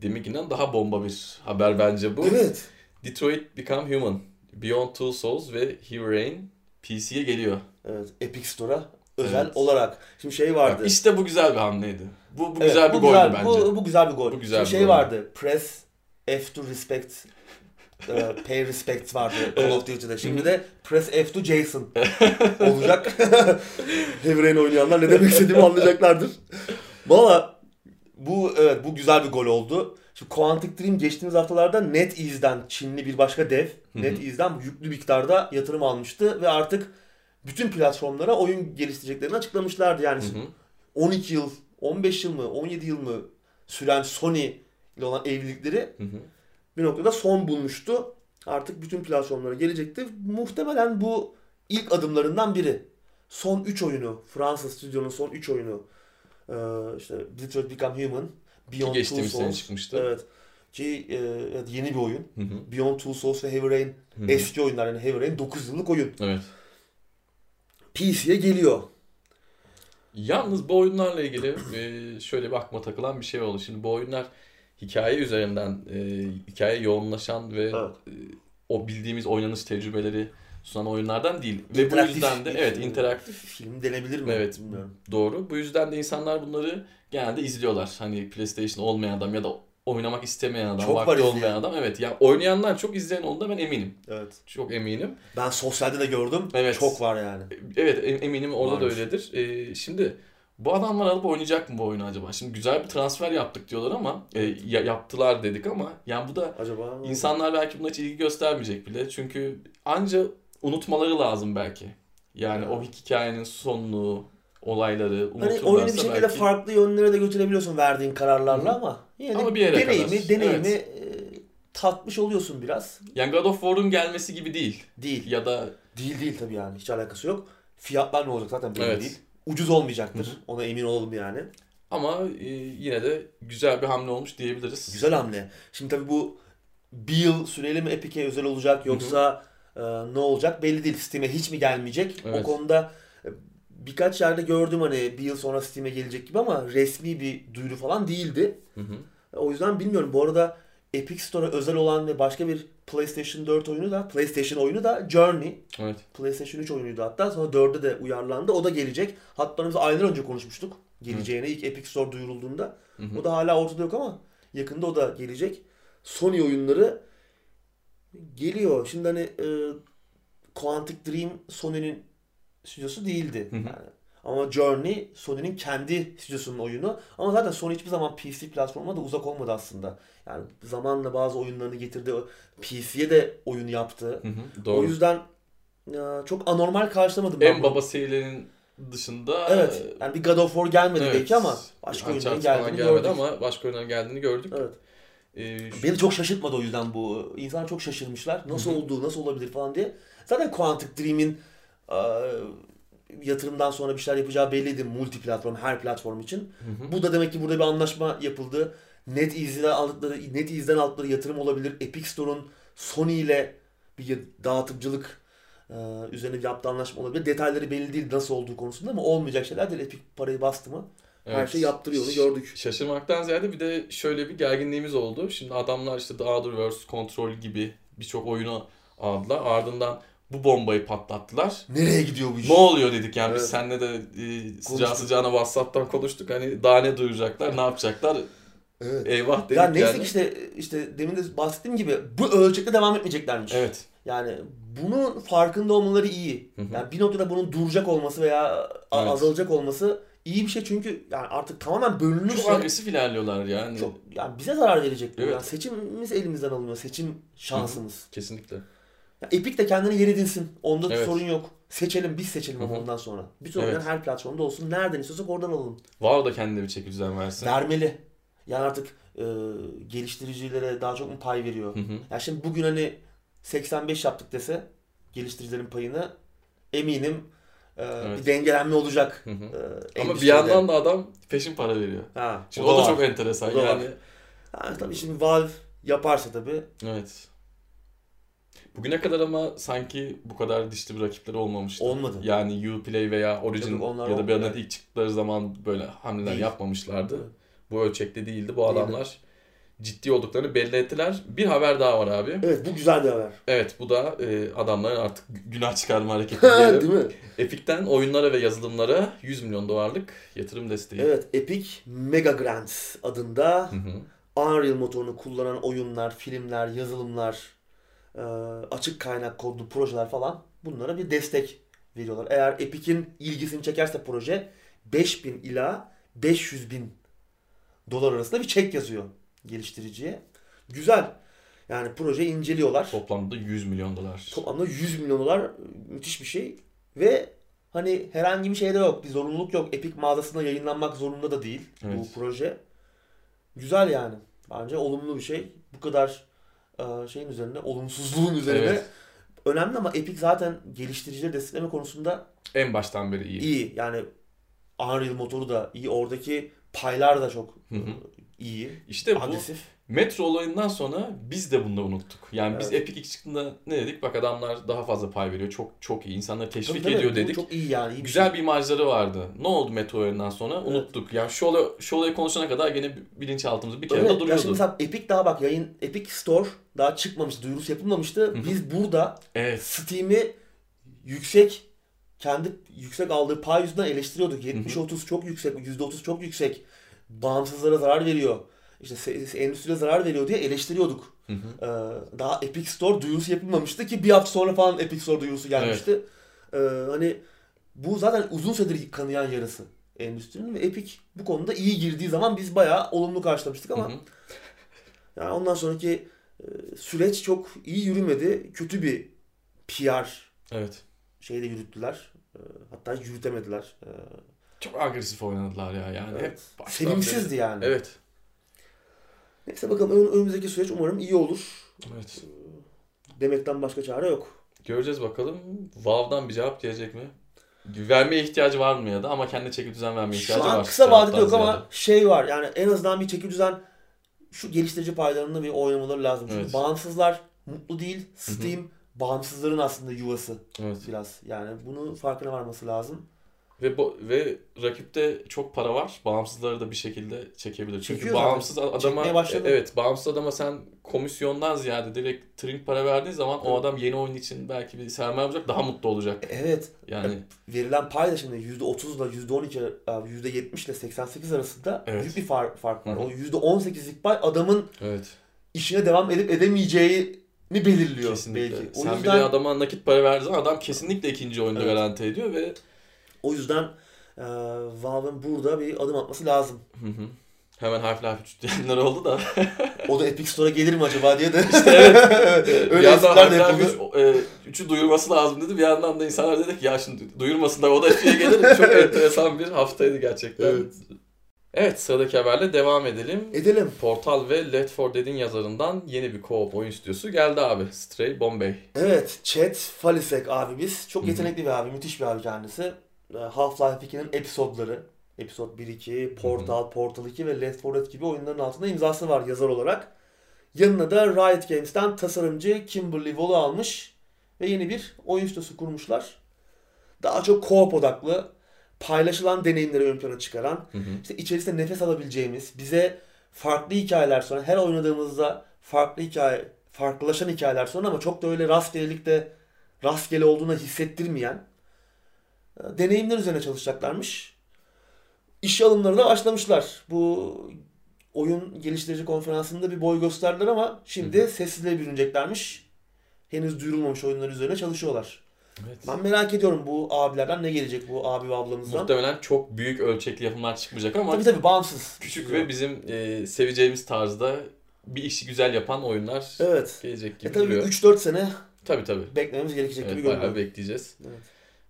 Deminkinden daha bomba bir haber bence bu. Evet. Detroit Become Human, Beyond Two Souls ve Heavy Rain PC'ye geliyor. Evet. Epic Store'a özel Evet. olarak. Şimdi şey vardı. Bak, işte bu güzel bir hamleydi. Bu, bu Evet, güzel bir bu goldü güzel, bence. Bu, bu güzel bir gol. Bu güzel Şimdi bir şey gol. vardı. Press F to respect e, pay respect vardı Call of Duty'de. Şimdi de press F to Jason olacak. Heavy Rain oynayanlar ne demek istediğimi anlayacaklardır. Valla bu evet bu güzel bir gol oldu. Şimdi Quantic Dream geçtiğimiz haftalarda NetEase'den Çinli bir başka dev. NetEase'den yüklü miktarda yatırım almıştı ve artık bütün platformlara oyun geliştireceklerini açıklamışlardı. Yani Hı hı. 12 yıl, 15 yıl mı, 17 yıl mı süren Sony ile olan evlilikleri Hı hı. Bir noktada son bulmuştu. Artık bütün platformlara gelecekti. Muhtemelen bu ilk adımlarından biri. Son 3 oyunu, Fransız stüdyonun son 3 oyunu. Ee, işte Detroit Become Human, Beyond Two geçtiğimiz Souls. çıkmıştı. Evet. Ki e, yeni bir oyun. Hı hı. Beyond Two Souls ve Heavy Rain Hı hı. eski oyunlar. Yani Heavy Rain 9 yıllık oyun. Evet. PC'ye geliyor. Yalnız bu oyunlarla ilgili e, şöyle bir aklıma takılan bir şey oldu. Şimdi bu oyunlar hikaye üzerinden e, hikaye yoğunlaşan ve Evet. e, o bildiğimiz oynanış tecrübeleri sunan oyunlardan değil. Ve bu yüzden de evet film. interaktif Film denebilir mi? Evet. Bilmiyorum. doğru. Bu yüzden de insanlar bunları genelde izliyorlar. Hani PlayStation olmayan adam ya da oynamak istemeyen adam, Çok var vakti olmayan adam. Evet yani oynayanlar çok izleyen olduğunda ben eminim. Evet. Çok eminim. Ben sosyalde de gördüm. Evet. Çok var yani. Evet em- eminim orada da Varmış. öyledir. Ee, şimdi bu adamlar alıp oynayacak mı bu oyunu acaba? Şimdi güzel bir transfer yaptık diyorlar ama e, ya- yaptılar dedik ama yani bu da Acaba insanlar belki buna hiç ilgi göstermeyecek bile. Çünkü anca unutmaları lazım belki. Yani o hikayenin sonunu, olayları Hani unuturlarsa oyunu bir şekilde belki... farklı yönlere de götürebiliyorsun verdiğin kararlarla ama yine Ama bir yere deneyimi, kadar. deneyimi Evet. e, tatmış oluyorsun biraz. Yani God of War'un gelmesi gibi değil. Değil. Ya da Değil değil tabii yani. Hiç alakası yok. Fiyatlar ne olacak zaten belli Evet. değil. Ucuz olmayacaktır. Hı hı. Ona emin olalım yani. ama e, yine de güzel bir hamle olmuş diyebiliriz. Güzel hamle. Şimdi tabii bu bir yıl süreli mi Epic'e özel olacak yoksa e, ne olacak belli değil. Steam'e hiç mi gelmeyecek? O Evet. konuda e, birkaç yerde gördüm hani bir yıl sonra Steam'e gelecek gibi ama resmi bir duyuru falan değildi. Hı hı. O yüzden bilmiyorum. Bu arada Epic Store'a özel olan ve başka bir PlayStation 4 oyunu da PlayStation oyunu da Journey. Evet. PlayStation 3 oyunuydu hatta. Sonra 4'e de uyarlandı. O da gelecek. Hatta biz aylar önce konuşmuştuk. Geleceğini ilk Epic Store duyurulduğunda. Hı hı. O da hala ortada yok ama yakında o da gelecek. Sony oyunları geliyor. Şimdi hani e, Quantic Dream Sony'nin stüdyosu değildi. Hı hı. Yani. Ama Journey Sony'nin kendi stüdyosunun oyunu. Ama zaten Sony hiçbir zaman PC platformuna da uzak olmadı aslında. Yani zamanla bazı oyunlarını getirdi. PC'ye de oyun yaptı. Hı hı. Doğru. O yüzden ya, çok anormal karşılamadım ben en baba serilerinin dışında Evet. Yani bir God of War gelmedi Evet. belki ama başka oyunların geldiğini gördük. ama başka oyunların geldiğini gördük. Evet. Ee, şu- Beni çok şaşırtmadı o yüzden bu. İnsanlar çok şaşırmışlar. Nasıl Hı hı. oldu, nasıl olabilir falan diye. Zaten Quantic Dream'in e, yatırımdan sonra bir şeyler yapacağı belliydi multi platform, her platform için. Hı hı. Bu da demek ki burada bir anlaşma yapıldı. NetEase'den aldıkları, NetEase'den aldıkları yatırım olabilir. Epic Store'un Sony ile bir dağıtıcılık e, üzerine yaptığı anlaşma olabilir. Detayları belli değil nasıl olduğu konusunda ama olmayacak şeyler değil. Epic parayı bastı mı her Evet. şey yaptırıyor onu gördük. Şaşırmaktan ziyade bir de şöyle bir gerginliğimiz oldu. Şimdi adamlar işte The Otherverse, Control gibi birçok oyunu aldılar. Ardından bu bombayı patlattılar. Nereye gidiyor bu iş? Ne oluyor dedik yani biz Evet. seninle de e, sıcağı sıcağına WhatsApp'tan konuştuk. Hani daha ne duyuracaklar, ne yapacaklar? Evet. Eyvah dedik Ya neyse yani. ki işte işte demin de bahsettiğim gibi bu ölçekte devam etmeyeceklermiş. Evet. Yani bunun farkında olmaları iyi. Hı hı. Yani bir noktada bunun duracak olması veya Evet. azalacak olması iyi bir şey çünkü yani artık tamamen bölünürse Çok agresif ilerliyorlar yani. çok yani bize zarar verecek bu. Evet. Yani seçimimiz elimizden alınıyor. Seçim şansımız. Kesinlikle. Ya Epic de kendini yer edinsin. Onda Evet. sorun yok. Seçelim biz seçelim ama ondan sonra. Bütün Evet. oyunlar her platformda olsun. Nereden istiyorsak oradan alalım. Valve da kendine bir çeki düzen versin. Vermeli. Yani artık e, geliştiricilere daha çok mu pay veriyor? Hı hı. Ya şimdi bugün hani 85 yaptık dese geliştiricilerin payını eminim e, Evet. bir dengelenme olacak. Hı hı. e, Ama bir yandan da adam peşin para veriyor. ha, Şimdi o da, var. çok enteresan O da var. yani. Ha, tabii şimdi Valve yaparsa tabii Evet. Bugüne kadar ama sanki bu kadar dişli bir rakipleri olmamıştı. Olmadı. Yani Uplay veya Origin onlar ya da bir olmadı. ilk çıktıkları zaman böyle hamleler Değil. yapmamışlardı. Evet. Bu ölçekte değildi. Bu Değildi. adamlar ciddi olduklarını belli ettiler. Bir haber daha var abi. evet bu güzel bir haber. Evet bu da e, adamların artık günah çıkarma hareketi diyelim. Değil mi? Epic'ten oyunlara ve yazılımlara 100 milyon dolarlık yatırım desteği. Evet Epic Mega Grants adında. Unreal motorunu kullanan oyunlar, filmler, yazılımlar, e, açık kaynak kodlu projeler falan bunlara bir destek veriyorlar. Eğer Epic'in ilgisini çekerse proje 5000 ila 500 bin dolar arasında bir çek yazıyor geliştiriciye. Güzel. Yani projeyi inceliyorlar. Toplamda 100 milyon dolar. Toplamda 100 milyon dolar müthiş bir şey. Ve hani herhangi bir şey de yok. Bir zorunluluk yok. Epic mağazasında yayınlanmak zorunda da değil Evet. bu proje. Güzel yani. Bence olumlu bir şey. Bu kadar şeyin üzerine, olumsuzluğun üzerine Evet. önemli ama Epic zaten geliştiricileri destekleme konusunda En baştan beri iyi. iyi. Yani Unreal motoru da iyi. Oradaki paylar da çok Hı hı. e, iyi. İşte bu Agresif. Metro olayından sonra biz de bunu unuttuk. Yani biz Evet. Epic ilk çıktığında ne dedik? Bak adamlar daha fazla pay veriyor. Çok çok iyi. İnsanları teşvik Tabii, ediyor dedik. Çok iyi yani. iyi bir Güzel şey. bir imajları vardı. Ne oldu Metro oyundan sonra? Evet. Unuttuk. Yani şu, olay, şu olayı konuşana kadar gene bilinçaltımızda bir kere Evet, de duruyordu. şimdi mesela Epic daha bak yayın Epic Store daha çıkmamıştı, duyurusu yapılmamıştı. Biz burada Evet. Steam'i yüksek kendi yüksek aldığı pay yüzünden eleştiriyorduk. hı. 70-30 çok yüksek, %30 çok yüksek. Bağımsızlara zarar veriyor. İşte endüstriye zarar veriyor diye eleştiriyorduk. Hı hı. Ee, daha Epic Store duyurusu yapılmamıştı ki bir hafta sonra falan Epic Store duyurusu gelmişti. Ee, hani bu zaten uzun süredir kanayan yarası endüstrinin ve Epic bu konuda iyi girdiği zaman biz bayağı olumlu karşılamıştık ama Hı hı. yani ondan sonraki e, süreç çok iyi yürümedi. Kötü bir PR Evet. şeyde yürüttüler. E, Hatta yürütemediler. E, Çok agresif oynadılar ya. Yani Evet. Sevimsizdi beri. yani. Evet. Neyse bakalım ön- önümüzdeki süreç umarım iyi olur. Evet. Demekten başka çare yok. Göreceğiz bakalım. Valve'dan bir cevap gelecek mi? Vermeye ihtiyacı var mı ya da ama kendi çeki düzen vermeye Şu ihtiyacı an var. kısa vadede yok ama ziyade. şey var yani en azından bir çeki düzen şu geliştirici paylarında bir oynamaları lazım. Çünkü Evet. bağımsızlar mutlu değil. Steam bağımsızların aslında yuvası Evet. biraz. Yani bunun farkına varması lazım. Ve bu, ve rakipte çok para var. Bağımsızları da bir şekilde çekebilir. Çünkü Çekiyor zaten. bağımsız adama başladı. e- evet bağımsız adama sen komisyondan ziyade direkt trink para verdiğin zaman o Evet. adam yeni oyun için belki bir sermaye yapacak daha mutlu olacak. Evet. Yani verilen pay da şimdi %30 ile %12, %70 ile 88 arasında Evet. büyük bir fark, fark var. Hı hı. O %18'lik pay adamın evet işine devam edip edemeyeceğini belirliyor kesinlikle. belki. O Sen yüzden bir adama nakit para verdiğin adam kesinlikle ikinci oyunda Evet. garanti ediyor ve o yüzden e, Valve'ın burada bir adım atması lazım. Hı hı. hemen Half-Life 3 diyenler oldu da. O da Epic Store'a gelir mi acaba diye de evet. bir öyle yandan de yapıldı. 3, e, 3'ü duyurması lazım dedi. Bir yandan da insanlar dedi ki ya şimdi duyurmasınlar o da Epi'ye gelir. Çok enteresan bir haftaydı gerçekten. Evet. Evet sıradaki haberle devam edelim. Edelim. Portal ve Let For Dead'in yazarından yeni bir co-op oyun stüdyosu geldi abi. Stray Bombay. Evet, Chet Falisek abimiz. Çok yetenekli bir abi, müthiş bir abi kendisi. Ee, Half-Life 2'nin episodları, Episode 1-2, Portal, Portal 2 ve Left 4 Dead gibi oyunların altında imzası var yazar olarak. Yanına da Riot Games'ten tasarımcı Kimberly Wall'u almış ve yeni bir oyun stüdyosu kurmuşlar. Daha çok co-op odaklı, paylaşılan deneyimleri ön plana çıkaran, Hı hı. işte içerisinde nefes alabileceğimiz, bize farklı hikayeler sonra her oynadığımızda farklı hikaye, farklılaşan hikayeler sonra ama çok da öyle rastgelelikte rastgele olduğuna hissettirmeyen e, deneyimler üzerine çalışacaklarmış. İş alımlarına başlamışlar. Bu oyun geliştirici konferansında bir boy gösterdiler ama şimdi Hı. sessizliğe bürüneceklermiş. Henüz duyurulmamış oyunlar üzerine çalışıyorlar. Evet. Ben merak ediyorum bu abilerden ne gelecek bu abi ve ablamızdan. Muhtemelen çok büyük ölçekli yapımlar çıkmayacak ama Tabii tabii bağımsız. küçük ve bizim e, seveceğimiz tarzda bir işi güzel yapan oyunlar Evet. gelecek gibi E tabii duruyor. 3-4 sene Tabii tabii. beklememiz gerekecek Evet, gibi görünüyor. bekleyeceğiz. Evet.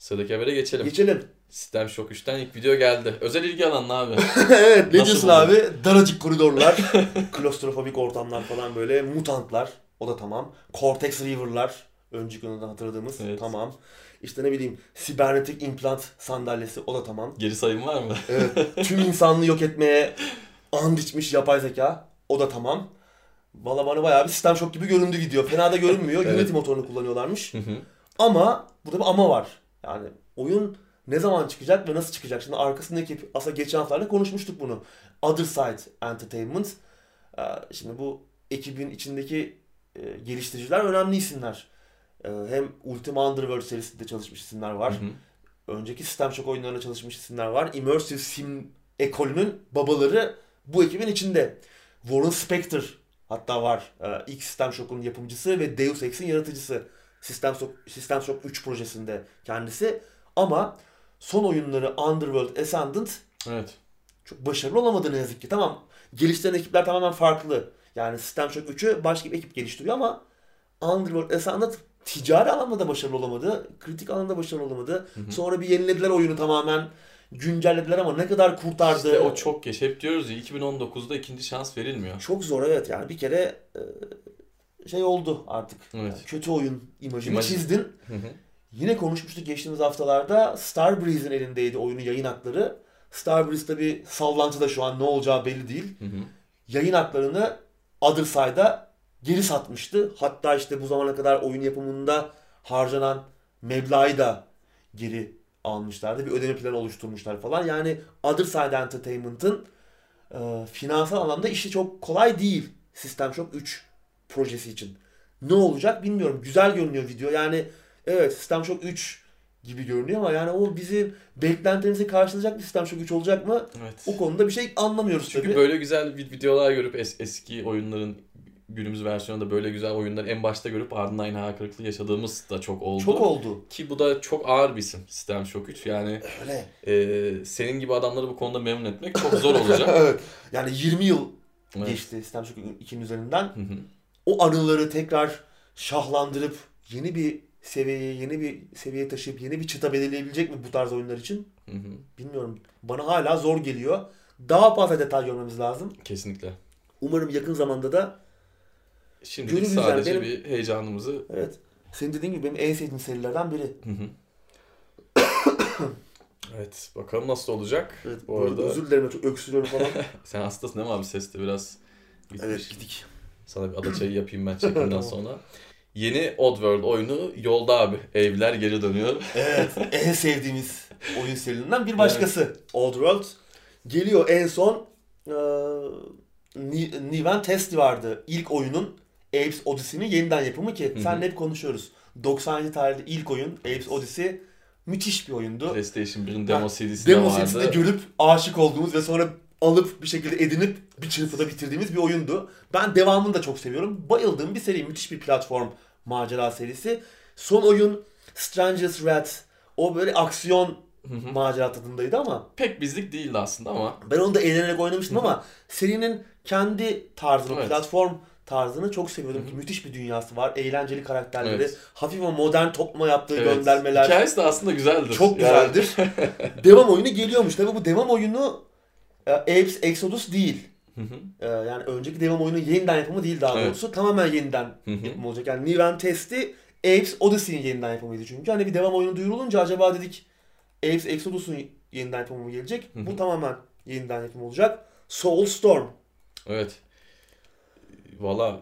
Sıradaki habere geçelim. Geçelim. Sistem Shock 3'ten ilk video geldi. Özel ilgi alanlı abi. evet ne Nasıl diyorsun buldun? abi? Daracık koridorlar, klostrofobik ortamlar falan böyle, mutantlar. O da tamam. Cortex Reaver'lar. Önceki oyundan hatırladığımız. Evet. Tamam. İşte ne bileyim sibernetik implant sandalyesi o da tamam. Geri sayım var mı? Evet. Tüm insanlığı yok etmeye and içmiş yapay zeka. O da tamam. Valla bana bayağı bir sistem şok gibi göründü video. Fena da görünmüyor. Evet. Unity motorunu kullanıyorlarmış. Hı hı. Ama burada bir ama var. Yani oyun ne zaman çıkacak ve nasıl çıkacak? Şimdi arkasındaki aslında geçen haftalarda konuşmuştuk bunu. Other Side Entertainment. Ee, Şimdi bu ekibin içindeki e, geliştiriciler önemli isimler. Ee, Hem Ultima Underworld serisinde çalışmış isimler var. Hı hı. Önceki System Shock oyunlarında çalışmış isimler var. Immersive Sim ekolünün babaları bu ekibin içinde. Warren Spector hatta var. Ee, İlk System Shock'un yapımcısı ve Deus Ex'in yaratıcısı. System Shock, System Shock 3 projesinde kendisi. Ama son oyunları Underworld Ascendant Evet. çok başarılı olamadı ne yazık ki. Tamam geliştiren ekipler tamamen farklı. Yani System Shock 3'ü başka bir ekip geliştiriyor ama Underworld Ascendant ticari alanda da başarılı olamadı. Kritik alanda başarılı olamadı. Hı hı. Sonra bir yenilediler oyunu tamamen. Güncellediler ama ne kadar kurtardı. İşte o çok geç. Hep diyoruz ya 2019'da ikinci şans verilmiyor. Çok zor evet yani bir kere e, şey oldu artık. Evet. Yani kötü oyun imajını İmajı. çizdin. Hı hı. Yine konuşmuştuk geçtiğimiz haftalarda. Starbreeze'in elindeydi oyunun yayın hakları. Starbreeze tabi sallantıda şu an ne olacağı belli değil. Hı hı. Yayın haklarını Other Side'a geri satmıştı. Hatta işte bu zamana kadar oyun yapımında harcanan meblağı da geri almışlardı. Bir ödeme planı oluşturmuşlar falan. Yani Other Side Entertainment'ın e, finansal anlamda işi çok kolay değil. System Shock 3 projesi için. Ne olacak bilmiyorum. Güzel görünüyor video. Yani evet System Shock 3 gibi görünüyor ama yani o bizim beklentilerimizi karşılayacak bir System Shock 3 olacak mı? Evet. O konuda bir şey anlamıyoruz Çünkü tabii. böyle güzel vid- videolar görüp es- eski oyunların günümüz versiyonunda böyle güzel oyunları en başta görüp ardından yine hayal kırıklığı yaşadığımız da çok oldu. Çok oldu. Ki bu da çok ağır bir isim System Shock 3. Yani Öyle. e, senin gibi adamları bu konuda memnun etmek çok zor olacak. evet. Yani 20 yıl Evet. geçti System Shock 2'nin üzerinden. Hı hı. O anıları tekrar şahlandırıp yeni bir seviyeye, yeni bir seviyeye taşıyıp yeni bir çıta belirleyebilecek mi bu tarz oyunlar için? Hı hı. Bilmiyorum. Bana hala zor geliyor. Daha fazla detay görmemiz lazım. Kesinlikle. Umarım yakın zamanda da Şimdi sadece Benim- bir heyecanımızı evet. Senin dediğin gibi benim en sevdiğim serilerden biri. Hı hı. evet bakalım nasıl olacak. Evet, Bu bu arada Özür dilerim çok öksürüyorum falan. sen hastasın değil mi abi seste biraz gitmiş. evet gidik. Sana bir ada çayı yapayım ben çekimden Tamam. sonra. Yeni Oddworld oyunu yolda abi. Evler geri dönüyor. Evet, en sevdiğimiz oyun serilerinden bir başkası. Old World. Geliyor en son Ni- Niven Testi vardı. İlk oyunun Apes Odyssey'nin yeniden yapımı ki Hı hı. senle hep konuşuyoruz. 97 tarihli ilk oyun Apes Odyssey müthiş bir oyundu. PlayStation 1'in demo CD'si de Demo vardı. setinde görüp aşık olduğumuz ve sonra alıp bir şekilde edinip bir çırpıda bitirdiğimiz bir oyundu. Ben devamını da çok seviyorum. Bayıldığım bir seri. Müthiş bir platform macera serisi. Son oyun Stranger's Wrath. O böyle aksiyon Hı hı. macera tadındaydı ama Pek bizlik değildi aslında ama ben onu da eğlenerek oynamıştım ama serinin kendi tarzını, Evet. platform tarzını çok seviyordum Hı hı. müthiş bir dünyası var. Eğlenceli karakterleri, Evet. hafif ama modern topluma yaptığı evet, göndermeler. hikayesi de aslında güzeldir. Çok Yani- güzeldir. devam oyunu geliyormuş. Tabii bu devam oyunu Apes Exodus değil. Hı hı. E, Yani önceki devam oyunun yeniden yapımı değil daha Evet. doğrusu. Tamamen yeniden Hı hı. yapımı olacak. Yani Niven Test'i Apes Odyssey'in yeniden yapımıydı çünkü. Hani bir devam oyunu duyurulunca acaba dedik Apes Exodus'un yeniden yapımı mı gelecek? Hı hı. Bu tamamen yeniden yapım olacak. Soulstorm. Evet. Valla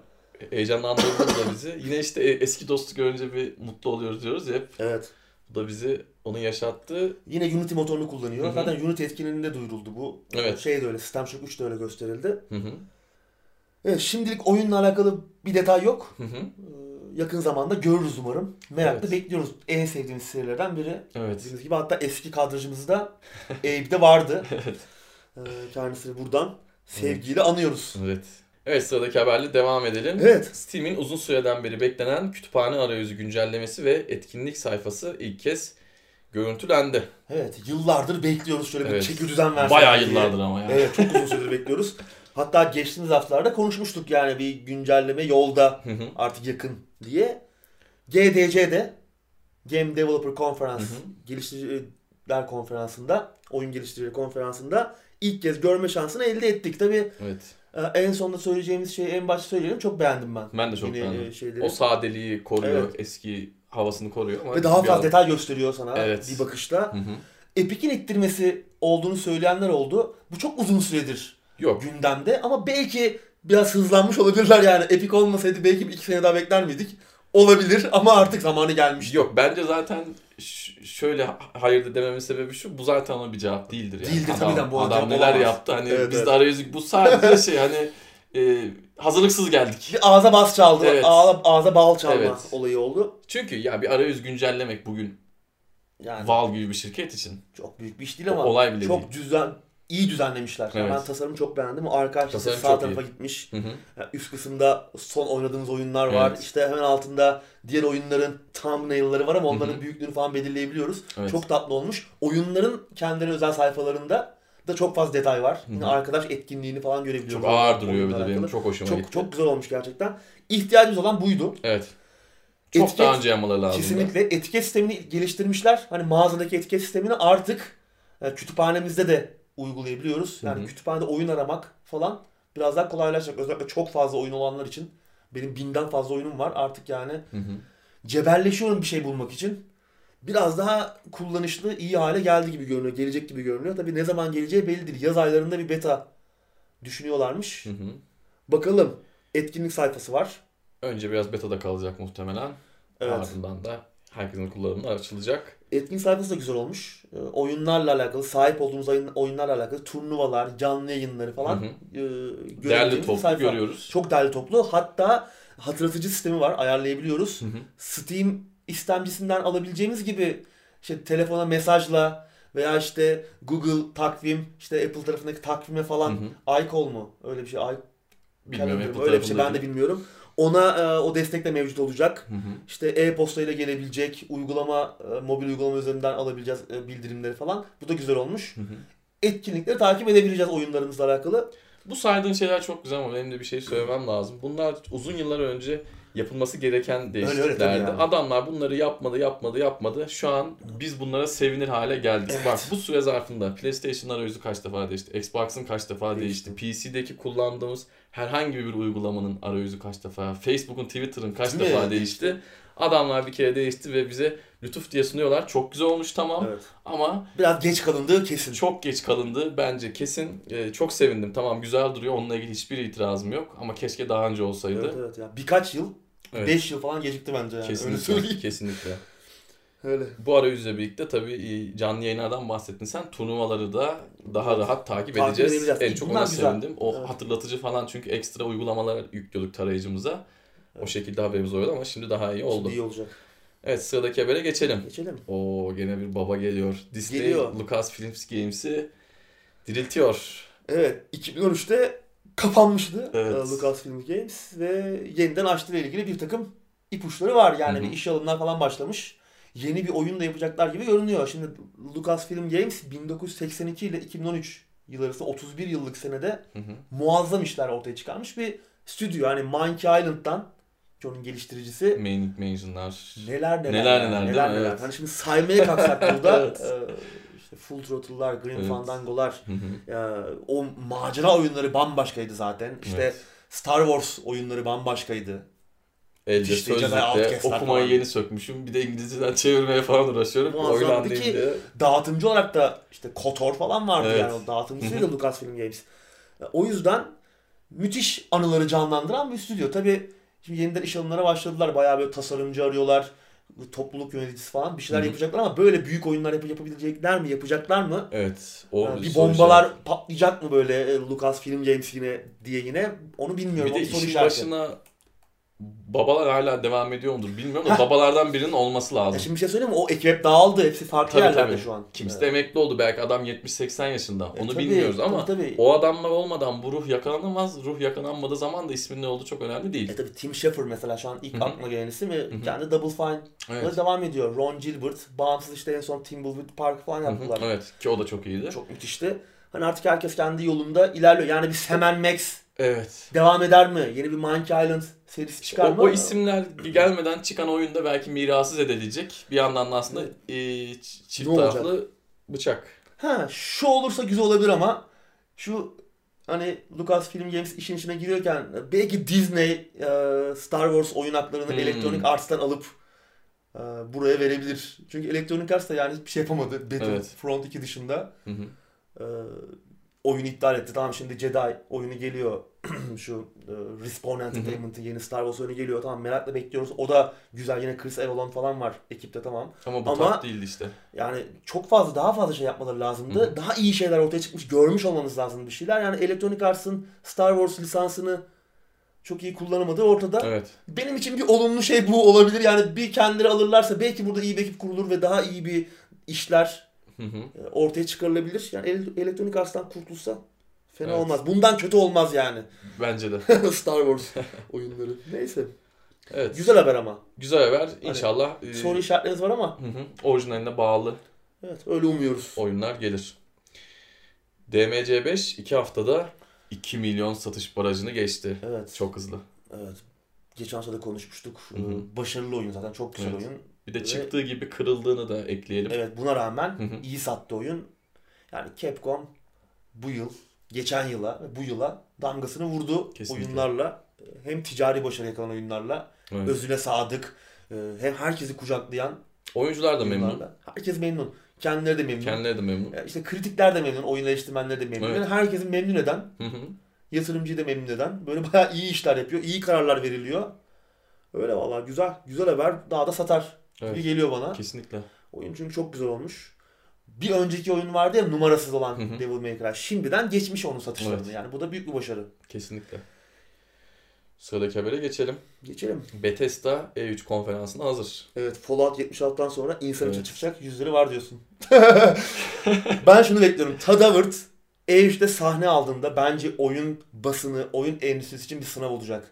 heyecanlandırdı da bizi. Yine işte e- eski dostu görünce bir mutlu oluyoruz diyoruz ya hep. Evet. Bu da bizi onu yaşattı. Yine Unity motorunu kullanıyor. Hı hı. Zaten Unity etkinliğinde duyuruldu bu. Evet. Şey de öyle, System Shock 3 de öyle gösterildi. Hı hı. Evet, şimdilik oyunla alakalı bir detay yok. Hı hı. Ee, yakın zamanda görürüz umarım. Merakla Evet. bekliyoruz. En sevdiğimiz serilerden biri. Evet. Dediğimiz gibi hatta eski kadrajımızda Abe'de vardı. Evet. Ee, Kendisini buradan sevgiyle anıyoruz. Evet. Evet sıradaki haberle devam edelim. Evet. Steam'in uzun süreden beri beklenen kütüphane arayüzü güncellemesi ve etkinlik sayfası ilk kez görüntülendi. Evet. Yıllardır bekliyoruz şöyle bir Evet. çeki düzen versin. Bayağı diye. yıllardır ama ya. Evet çok uzun süredir bekliyoruz. Hatta geçtiğimiz haftalarda konuşmuştuk yani bir güncelleme yolda Hı hı. artık yakın diye. GDC'de Game Developer Conference Hı geliştiriciler konferansında, oyun geliştiricileri konferansında ilk kez görme şansını elde ettik. Tabii Evet. e, en sonunda söyleyeceğimiz şeyi en başta söyleyelim çok beğendim ben. Ben de çok Yine, beğendim. e, şeyleri. O sadeliği koruyor, Evet. eski havasını koruyor ama Ve daha fazla detay gösteriyor sana Evet. bir bakışta. Hı hı. Epic'in ittirmesi olduğunu söyleyenler oldu. Bu çok uzun süredir Yok. gündemde ama belki biraz hızlanmış olabilirler yani. Epic olmasaydı belki bir iki sene daha bekler miydik? Olabilir ama artık zamanı gelmiş. Yok bence zaten şöyle hayır dememin sebebi şu. Bu zaten ona bir cevap değildir yani. Değildir adam, tabii de bu Adam neler olamaz. yaptı hani Evet, biz evet. de arayüzü bu sadece şey hani e, hazırlıksız geldik. Bir ağza bas çaldı, Evet. ağza, ağza bal çalma Evet. olayı oldu. Çünkü ya bir arayüz güncellemek bugün Yani Valve gibi bir şirket için çok büyük bir iş değil ama olay bile çok değil. düzen iyi düzenlemişler. Yani Evet. ben tasarımı çok beğendim. Arka Tasarım sağ tarafa iyi. gitmiş. Hı hı. Yani üst kısımda son oynadığımız oyunlar var. Evet. İşte hemen altında diğer oyunların thumbnail'ları var ama onların Hı hı. büyüklüğünü falan belirleyebiliyoruz. Evet. Çok tatlı olmuş. Oyunların kendilerine özel sayfalarında da çok fazla detay var. Yine arkadaş etkinliğini falan görebiliyoruz. Çok ağır duruyor bir de benim çok hoşuma Çok, gitti. çok güzel olmuş gerçekten. İhtiyacımız olan buydu. Evet. Çok Etiket- daha önce yapmaları lazım. Kesinlikle etiket sistemini geliştirmişler. Hani mağazadaki etiket sistemini artık e, kütüphanemizde de uygulayabiliyoruz. Yani Hı hı. kütüphanede oyun aramak falan biraz daha kolaylaşacak. Özellikle çok fazla oyun olanlar için. Benim binden fazla oyunum var. Artık yani Hı hı. cebelleşiyorum bir şey bulmak için. Biraz daha kullanışlı, iyi hale geldi gibi görünüyor. Gelecek gibi görünüyor. Tabii ne zaman geleceği belli değil. Yaz aylarında bir beta düşünüyorlarmış. Hı hı. Bakalım. Etkinlik sayfası var. Önce biraz beta'da kalacak muhtemelen. Evet. Ardından da herkesin kullanımına açılacak. Etkinlik sayfası da güzel olmuş. Ee, oyunlarla alakalı, sahip olduğumuz oyun, oyunlarla alakalı turnuvalar, canlı yayınları falan Hı hı. e, Değerli toplu sayfa. görüyoruz. Çok değerli toplu. Hatta hatırlatıcı sistemi var. Ayarlayabiliyoruz. Hı hı. Steam istemcisinden alabileceğimiz gibi işte telefona mesajla veya işte Google takvim, işte Apple tarafındaki takvime falan Hı iCall mu? Öyle bir şey. I- Bilmiyorum? Apple Öyle bir şey ben de bilmiyorum. Ona e, o destek de mevcut olacak. Hı hı. İşte e-posta ile gelebilecek uygulama, e, mobil uygulama üzerinden alabileceğiz e, bildirimleri falan. Bu da güzel olmuş. Hı hı. Etkinlikleri takip edebileceğiz oyunlarımızla alakalı. Bu saydığın şeyler çok güzel ama benim de bir şey söylemem lazım. Bunlar uzun yıllar önce yapılması gereken öyle değişikliklerdi. yani. Adamlar bunları yapmadı, yapmadı, yapmadı. Şu an biz bunlara sevinir hale geldik. Evet. Bak bu süre zarfında PlayStation arayüzü kaç defa değişti, Xbox'ın kaç defa Değişti. değişti, PC'deki kullandığımız herhangi bir uygulamanın arayüzü kaç defa, Facebook'un, Twitter'ın kaç Değil mi? defa değişti. Adamlar bir kere değişti ve bize lütuf diye sunuyorlar. Çok güzel olmuş tamam Evet. ama Biraz geç kalındığı kesin. çok geç kalındı bence kesin. Ee, çok sevindim. Tamam güzel duruyor. Onunla ilgili hiçbir itirazım yok. Ama keşke daha önce olsaydı. Evet, evet. Yani birkaç yıl, Evet. 5 yıl falan gecikti bence yani. Öyle Kesinlikle. söyleyeyim. kesinlikle. Öyle. Bu arayüzle birlikte tabii e, canlı yayınlardan bahsettin sen. Turnuvaları da daha rahat takip, Takip edeceğiz. En çok Bunlar ona güzel. sevindim. O Evet. hatırlatıcı falan çünkü ekstra uygulamalar yüklüyorduk tarayıcımıza. O şekilde haberimiz oluyordu ama şimdi daha iyi oldu. Şimdi iyi olacak. Evet sıradaki habere geçelim. Geçelim. Oo gene bir baba geliyor. Disney Geliyor. Lucasfilms Games'i diriltiyor. Evet. 2013'te kapanmıştı Evet. e, Lucasfilm Games ve yeniden açtığıyla ilgili bir takım ipuçları var. Yani Hı hı. bir iş alımlar falan başlamış. Yeni bir oyun da yapacaklar gibi görünüyor. Şimdi Lucasfilm Games 1982 ile 2013 yıl arası 31 yıllık senede Hı hı. muazzam işler ortaya çıkarmış bir stüdyo. Yani Monkey Island'dan ki onun geliştiricisi Main Mansion'lar. neler neler Neler neler, neler mi? neler. Evet. Hani şimdi saymaya kalksak burada Evet. e, işte Full Throttle'lar, Grim Evet. Fandango'lar, ya, o macera oyunları bambaşkaydı zaten. İşte Evet. Star Wars oyunları bambaşkaydı. Elde İşte Outcast'lar okumayı falan. yeni sökmüşüm. Bir de İngilizceden çevirmeye falan uğraşıyorum. Muazzamdı ki- diye. Dağıtımcı olarak da işte KOTOR falan vardı Evet. yani o dağıtımcısıydı Lucasfilm Games. E, O yüzden müthiş anıları canlandıran bir stüdyo. Tabi şimdi yeniden iş alımlara başladılar. Bayağı böyle tasarımcı arıyorlar. Topluluk yöneticisi falan bir şeyler Hı yapacaklar ama böyle büyük oyunlar yap- yapabilecekler mi? Yapacaklar mı? Evet. O Ha, bir bombalar işareti. patlayacak mı böyle e, Lucasfilm Games yine diye yine onu bilmiyorum. Bir de O işin başına babalar hala devam ediyor mudur bilmiyorum da babalardan birinin olması Ya lazım. şimdi bir şey söyleyeyim mi? O ekip hep dağıldı. Hepsi farklı Tabii yerlerde tabii. şu an. Kimisi de emekli oldu. Belki adam 70-80 yaşında. E, Onu tabii, bilmiyoruz tabii, ama tabii. o adamlar olmadan bu ruh yakalanamaz. Ruh yakalanmadığı zaman da ismin ne olduğu çok önemli değil. E tabii Tim Schafer mesela şu an ilk Hı hı. aklıma gelen isim ve kendi Double Fine Evet. devam ediyor. Ron Gilbert, bağımsız işte en son Timbleweed Park falan yaptılar. Evet ki o da çok iyiydi. Çok müthişti. Hani artık herkes kendi yolunda ilerliyor. Yani bir Sam Max Evet. devam eder mi? Yeni bir Monkey Island serisi çıkar O, mı? o isimler gelmeden çıkan oyunda belki mirasız edilecek. Bir yandan da aslında e, çift Ne olacak? taraflı bıçak. Ha şu olursa güzel olabilir ama şu hani Lucasfilm Games işin içine giriyorken belki Disney e, Star Wars oyun haklarını Hmm. Electronic Arts'tan alıp e, buraya verebilir. Çünkü Electronic Arts da yani hiçbir şey yapamadı Battlefront 2 dışında. Hı hı. E, oyunu iptal etti. Tamam şimdi Jedi oyunu geliyor. Şu e, Respawn Entertainment'ın yeni Star Wars oyunu geliyor. Tamam merakla bekliyoruz. O da güzel. Yine Chris Avellon falan var ekipte tamam. Ama bu Ama- tat değildi işte. Yani çok fazla daha fazla şey yapmaları lazımdı. Hı hı. Daha iyi şeyler ortaya çıkmış. Görmüş olmamız lazım bir şeyler. Yani Electronic Arts'ın Star Wars lisansını çok iyi kullanamadığı ortada. Evet. Benim için bir olumlu şey bu olabilir. Yani bir kendileri alırlarsa belki burada iyi bir ekip kurulur ve daha iyi bir işler Hı hı. e, ortaya çıkarılabilir. Yani El- Electronic Arts'tan kurtulsa fena Evet. olmaz. Bundan kötü olmaz yani. Bence de. Star Wars oyunları. Neyse. Evet. Güzel haber ama. Güzel haber. İnşallah e, Soru işaretleriniz var ama hı hı, orijinaline bağlı evet öyle umuyoruz. oyunlar gelir. DMC5 2 haftada 2 milyon satış barajını geçti. Evet. Çok hızlı. Evet. Geçen hafta da konuşmuştuk. Hı hı. Ee, Başarılı oyun zaten. Çok güzel Evet. oyun. Bir de Ve- çıktığı gibi kırıldığını da ekleyelim. Evet buna rağmen Hı hı. iyi sattı oyun. Yani Capcom bu yıl, geçen yıla ve bu yıla damgasını vurdu Kesinlikle. oyunlarla. Hem ticari başarı yakalanan oyunlarla, Evet. özüne sadık, e, hem herkesi kucaklayan Oyuncular da memnun. Herkes memnun. Kendileri de memnun. Kendileri de memnun. İşte kritikler de memnun, oyun eleştirmenleri de memnun. Evet. Yani herkesi memnun eden, Hı hı. yatırımcıyı da memnun eden, böyle bayağı iyi işler yapıyor, iyi kararlar veriliyor. Öyle vallahi güzel, güzel haber. Daha da satar gibi Evet. geliyor bana. Kesinlikle. Oyun çünkü çok güzel olmuş. Bir önceki oyun vardı ya numarasız olan Hı hı. Devil May Cry. Şimdiden geçmiş onun satışlarını. Evet. Yani bu da büyük bir başarı. Kesinlikle. Sıradaki habere geçelim. Geçelim. Bethesda E3 konferansına hazır. Evet Fallout 76'tan sonra insan Evet. çıkacak yüzleri var diyorsun. ben şunu bekliyorum. Tadavert E3'te sahne aldığında bence oyun basını, oyun endüstrisi için bir sınav olacak.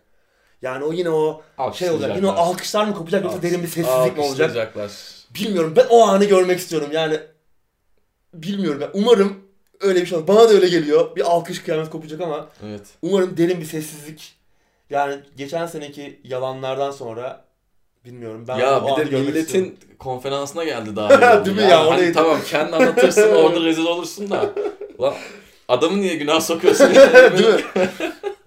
Yani o yine o şey olacak. Yine o alkışlar mı kopacak yoksa derin bir sessizlik mi olacak? Bilmiyorum. Ben o anı görmek istiyorum. Yani bilmiyorum. Ben umarım öyle bir şey olur. Bana da öyle geliyor. Bir alkış kıyamet kopacak ama Evet. umarım derin bir sessizlik. Yani geçen seneki yalanlardan sonra bilmiyorum. Ben ya bir de milletin istiyorum. konferansına geldi daha. Değil mi ya? O Hani neydi? tamam kendi anlatırsın orada rezil olursun da. Lan adamı niye günah sokuyorsun? Değil mi?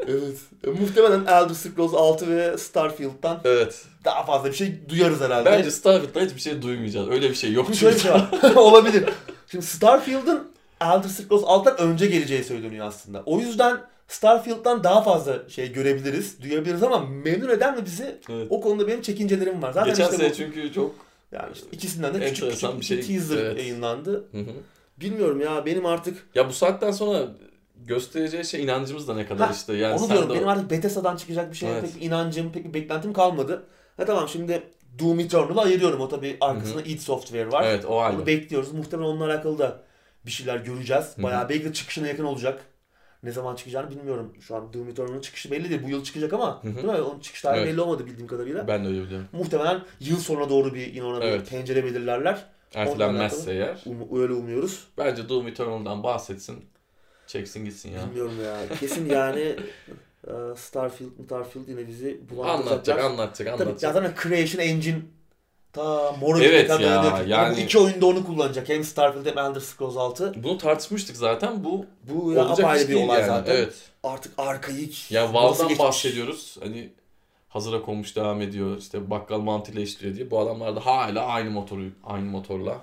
Evet. E, muhtemelen Elder Scrolls 6 ve Starfield'dan evet. daha fazla bir şey duyarız herhalde. Bence Starfield'da hiçbir şey duymayacağız. Öyle bir şey yok çünkü. şey. Olabilir. Şimdi Starfield'ın Elder Scrolls 6'dan önce geleceği söyleniyor aslında. O yüzden Starfield'dan daha fazla şey görebiliriz, duyabiliriz ama memnun eden mi bizi? Evet. O konuda benim çekincelerim var. Zaten Geçen işte sene bu, çünkü çok yani işte ikisinden de küçük küçük bir bir şey. teaser Evet. yayınlandı. Hı hı. Bilmiyorum ya benim artık Ya bu saatten sonra göstereceği şey inancımız da ne kadar Ha, işte. Yani onu diyorum de benim artık Bethesda'dan çıkacak bir şeye Evet. pek bir inancım, pek bir beklentim kalmadı. Ha tamam şimdi Doom Eternal'ı ayırıyorum. O tabii arkasında id Software var. Evet o ayrı. Onu bekliyoruz. Muhtemelen onunla alakalı da bir şeyler göreceğiz. Bayağı belki de çıkışına yakın olacak. Ne zaman çıkacağını bilmiyorum. Şu an Doom Eternal'ın çıkışı belli değil. Bu yıl çıkacak ama değil mi? Onun çıkış tarihi Evet. belli olmadı bildiğim kadarıyla. Ben de öyle biliyorum. Muhtemelen yıl sonuna doğru bir yine ona bir Evet. pencere belirlerler. Ertelenmezse eğer. Um, öyle umuyoruz. Bence Doom Eternal'dan bahsetsin. Çeksin gitsin ya. Bilmiyorum ya. Kesin yani e, Starfield, Starfield yine bizi Anlatacak, bulandıracaklar. anlatacak, Tabii ya anlatacak. zaten Creation Engine ta Morrowind Evet kadar ya, oynuyor. yani- Bu iki oyunda onu kullanacak. Hem Starfield hem Elder Scrolls 6. Bunu tartışmıştık zaten. Bu Bu ya olacak apayrı bir olay yani. zaten. Evet. Artık arkaik. Ya nasıl Valve'dan bahsediyoruz. Hani hazıra konmuş devam ediyor. İşte bakkal mantığıyla işliyor diye. Bu adamlar da hala aynı motoru aynı motorla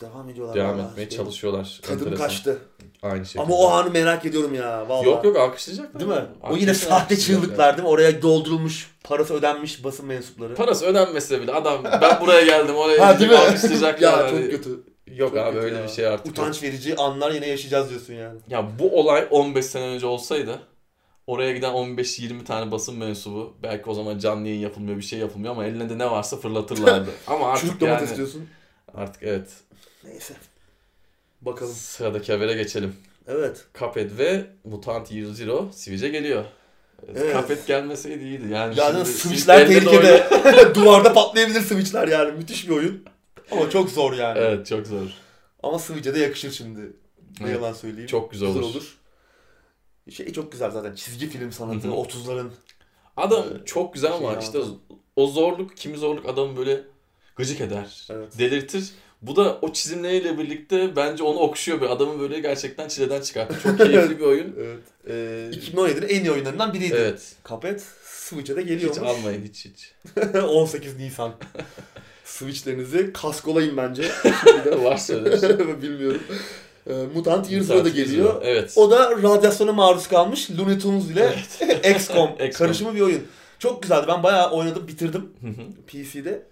Devam ediyorlar. devam etmeye Benim çalışıyorlar. Tadım Enteresan. kaçtı. Aynı şekilde. Ama o anı merak ediyorum ya. Vallahi. Yok yok alkışlayacaklar. Değil mi? O yine sahte çığlıklar değil mi? Oraya doldurulmuş, parası ödenmiş basın mensupları. Parası ödenmese bile adam ben buraya geldim oraya ha değil mi? alkışlayacaklar. ya çok kötü. Yok Çok abi kötü öyle ya. bir şey artık. yok. Utanç verici anlar yine yaşayacağız diyorsun yani. Ya bu olay 15 sene önce olsaydı Oraya giden 15-20 tane basın mensubu belki o zaman canlı yayın yapılmıyor bir şey yapılmıyor ama eline de ne varsa fırlatırlardı. ama artık domates yani diyorsun. artık evet. Neyse. Bakalım. Sıradaki habere geçelim. Evet. Cuphead ve Mutant Year Zero Switch'e geliyor. Evet. Cuphead gelmeseydi iyiydi. Yani Yani şimdi switchler tehlikede. Duvarda patlayabilir switchler yani. Müthiş bir oyun. Ama çok zor yani. Evet çok zor. Ama switch'e de yakışır şimdi. Ne Evet. yalan söyleyeyim. Çok güzel olur. Şey çok güzel zaten. Çizgi film sanatı. Hı hı. 30'ların. Adam Evet. çok güzel ama Şey işte anlatan. o zorluk, kimi zorluk adamı böyle gıcık eder. Evet. Delirtir. Bu da o çizimleriyle birlikte bence onu okşuyor bir adamı böyle gerçekten çileden çıkarttı. Çok keyifli bir oyun. Evet. Ee, 2017'nin en iyi oyunlarından biriydi. evet. Cuphead Switch'e de Hiç geliyormuş. almayın hiç hiç. 18 Nisan. Switch'lerinizi kaskolayın bence. Bir şey. Bilmiyorum. Ee, Mutant Year Zero da geliyor. Zero, Evet. O da radyasyona maruz kalmış Looney Tunes ile XCOM XCOM. karışımı bir oyun. Çok güzeldi. Ben bayağı oynadım, bitirdim. PC'de.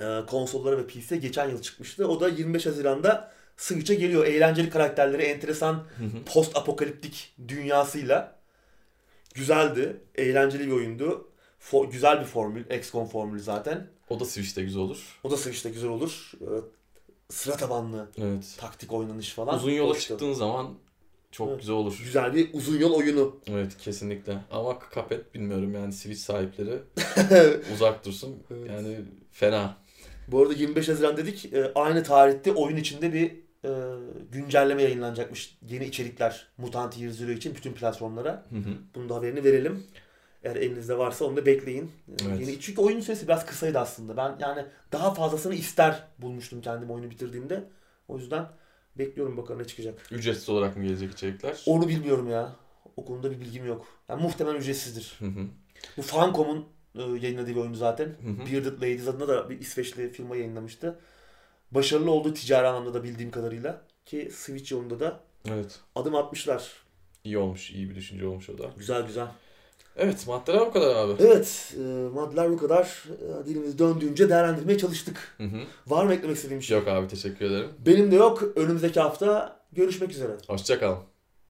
Ee, konsollara ve PC'ye geçen yıl çıkmıştı. O da 25 Haziran'da Switch'e geliyor. Eğlenceli karakterleri, enteresan post apokaliptik dünyasıyla güzeldi. Eğlenceli bir oyundu. Fo- güzel bir formül. XCOM formülü zaten. O da Switch'te güzel olur. O da Switch'te güzel olur. Ee, sıra tabanlı Evet. taktik oynanış falan. Uzun yola Hoştu. çıktığın zaman çok Evet. güzel olur. Güzel bir uzun yol oyunu. Evet kesinlikle. Ama Cuphead bilmiyorum yani Switch sahipleri uzak dursun. Evet. Yani fena. Bu arada 25 Haziran dedik. Ee, aynı tarihte oyun içinde bir e, güncelleme yayınlanacakmış. Yeni içerikler Mutant Year Zero için bütün platformlara. Hı hı. Bunun da haberini verelim. Eğer elinizde varsa onu da bekleyin. Ee, Evet. Yeni, çünkü oyun süresi biraz kısaydı aslında. Ben yani daha fazlasını ister bulmuştum kendim oyunu bitirdiğimde. O yüzden bekliyorum bakalım ne çıkacak. Ücretsiz olarak mı gelecek içerikler? Onu bilmiyorum ya. O konuda bir bilgim yok. Yani muhtemelen ücretsizdir. Hı hı. Bu Funcom'un e, yayınladığı bir oyunu zaten. Hı hı. Bearded Ladies adına da bir İsveçli firma yayınlamıştı. Başarılı oldu ticari anlamda da bildiğim kadarıyla. Ki Switch yolunda da Evet. adım atmışlar. İyi olmuş. iyi bir düşünce olmuş o da. Güzel güzel. Evet maddeler bu kadar abi. Evet, e, maddeler bu kadar. E, dilimiz döndüğünce değerlendirmeye çalıştık. Hı hı. Var mı eklemek istediğim bir şey? Yok abi teşekkür ederim. Benim de yok. Önümüzdeki hafta görüşmek üzere. Hoşça kalın.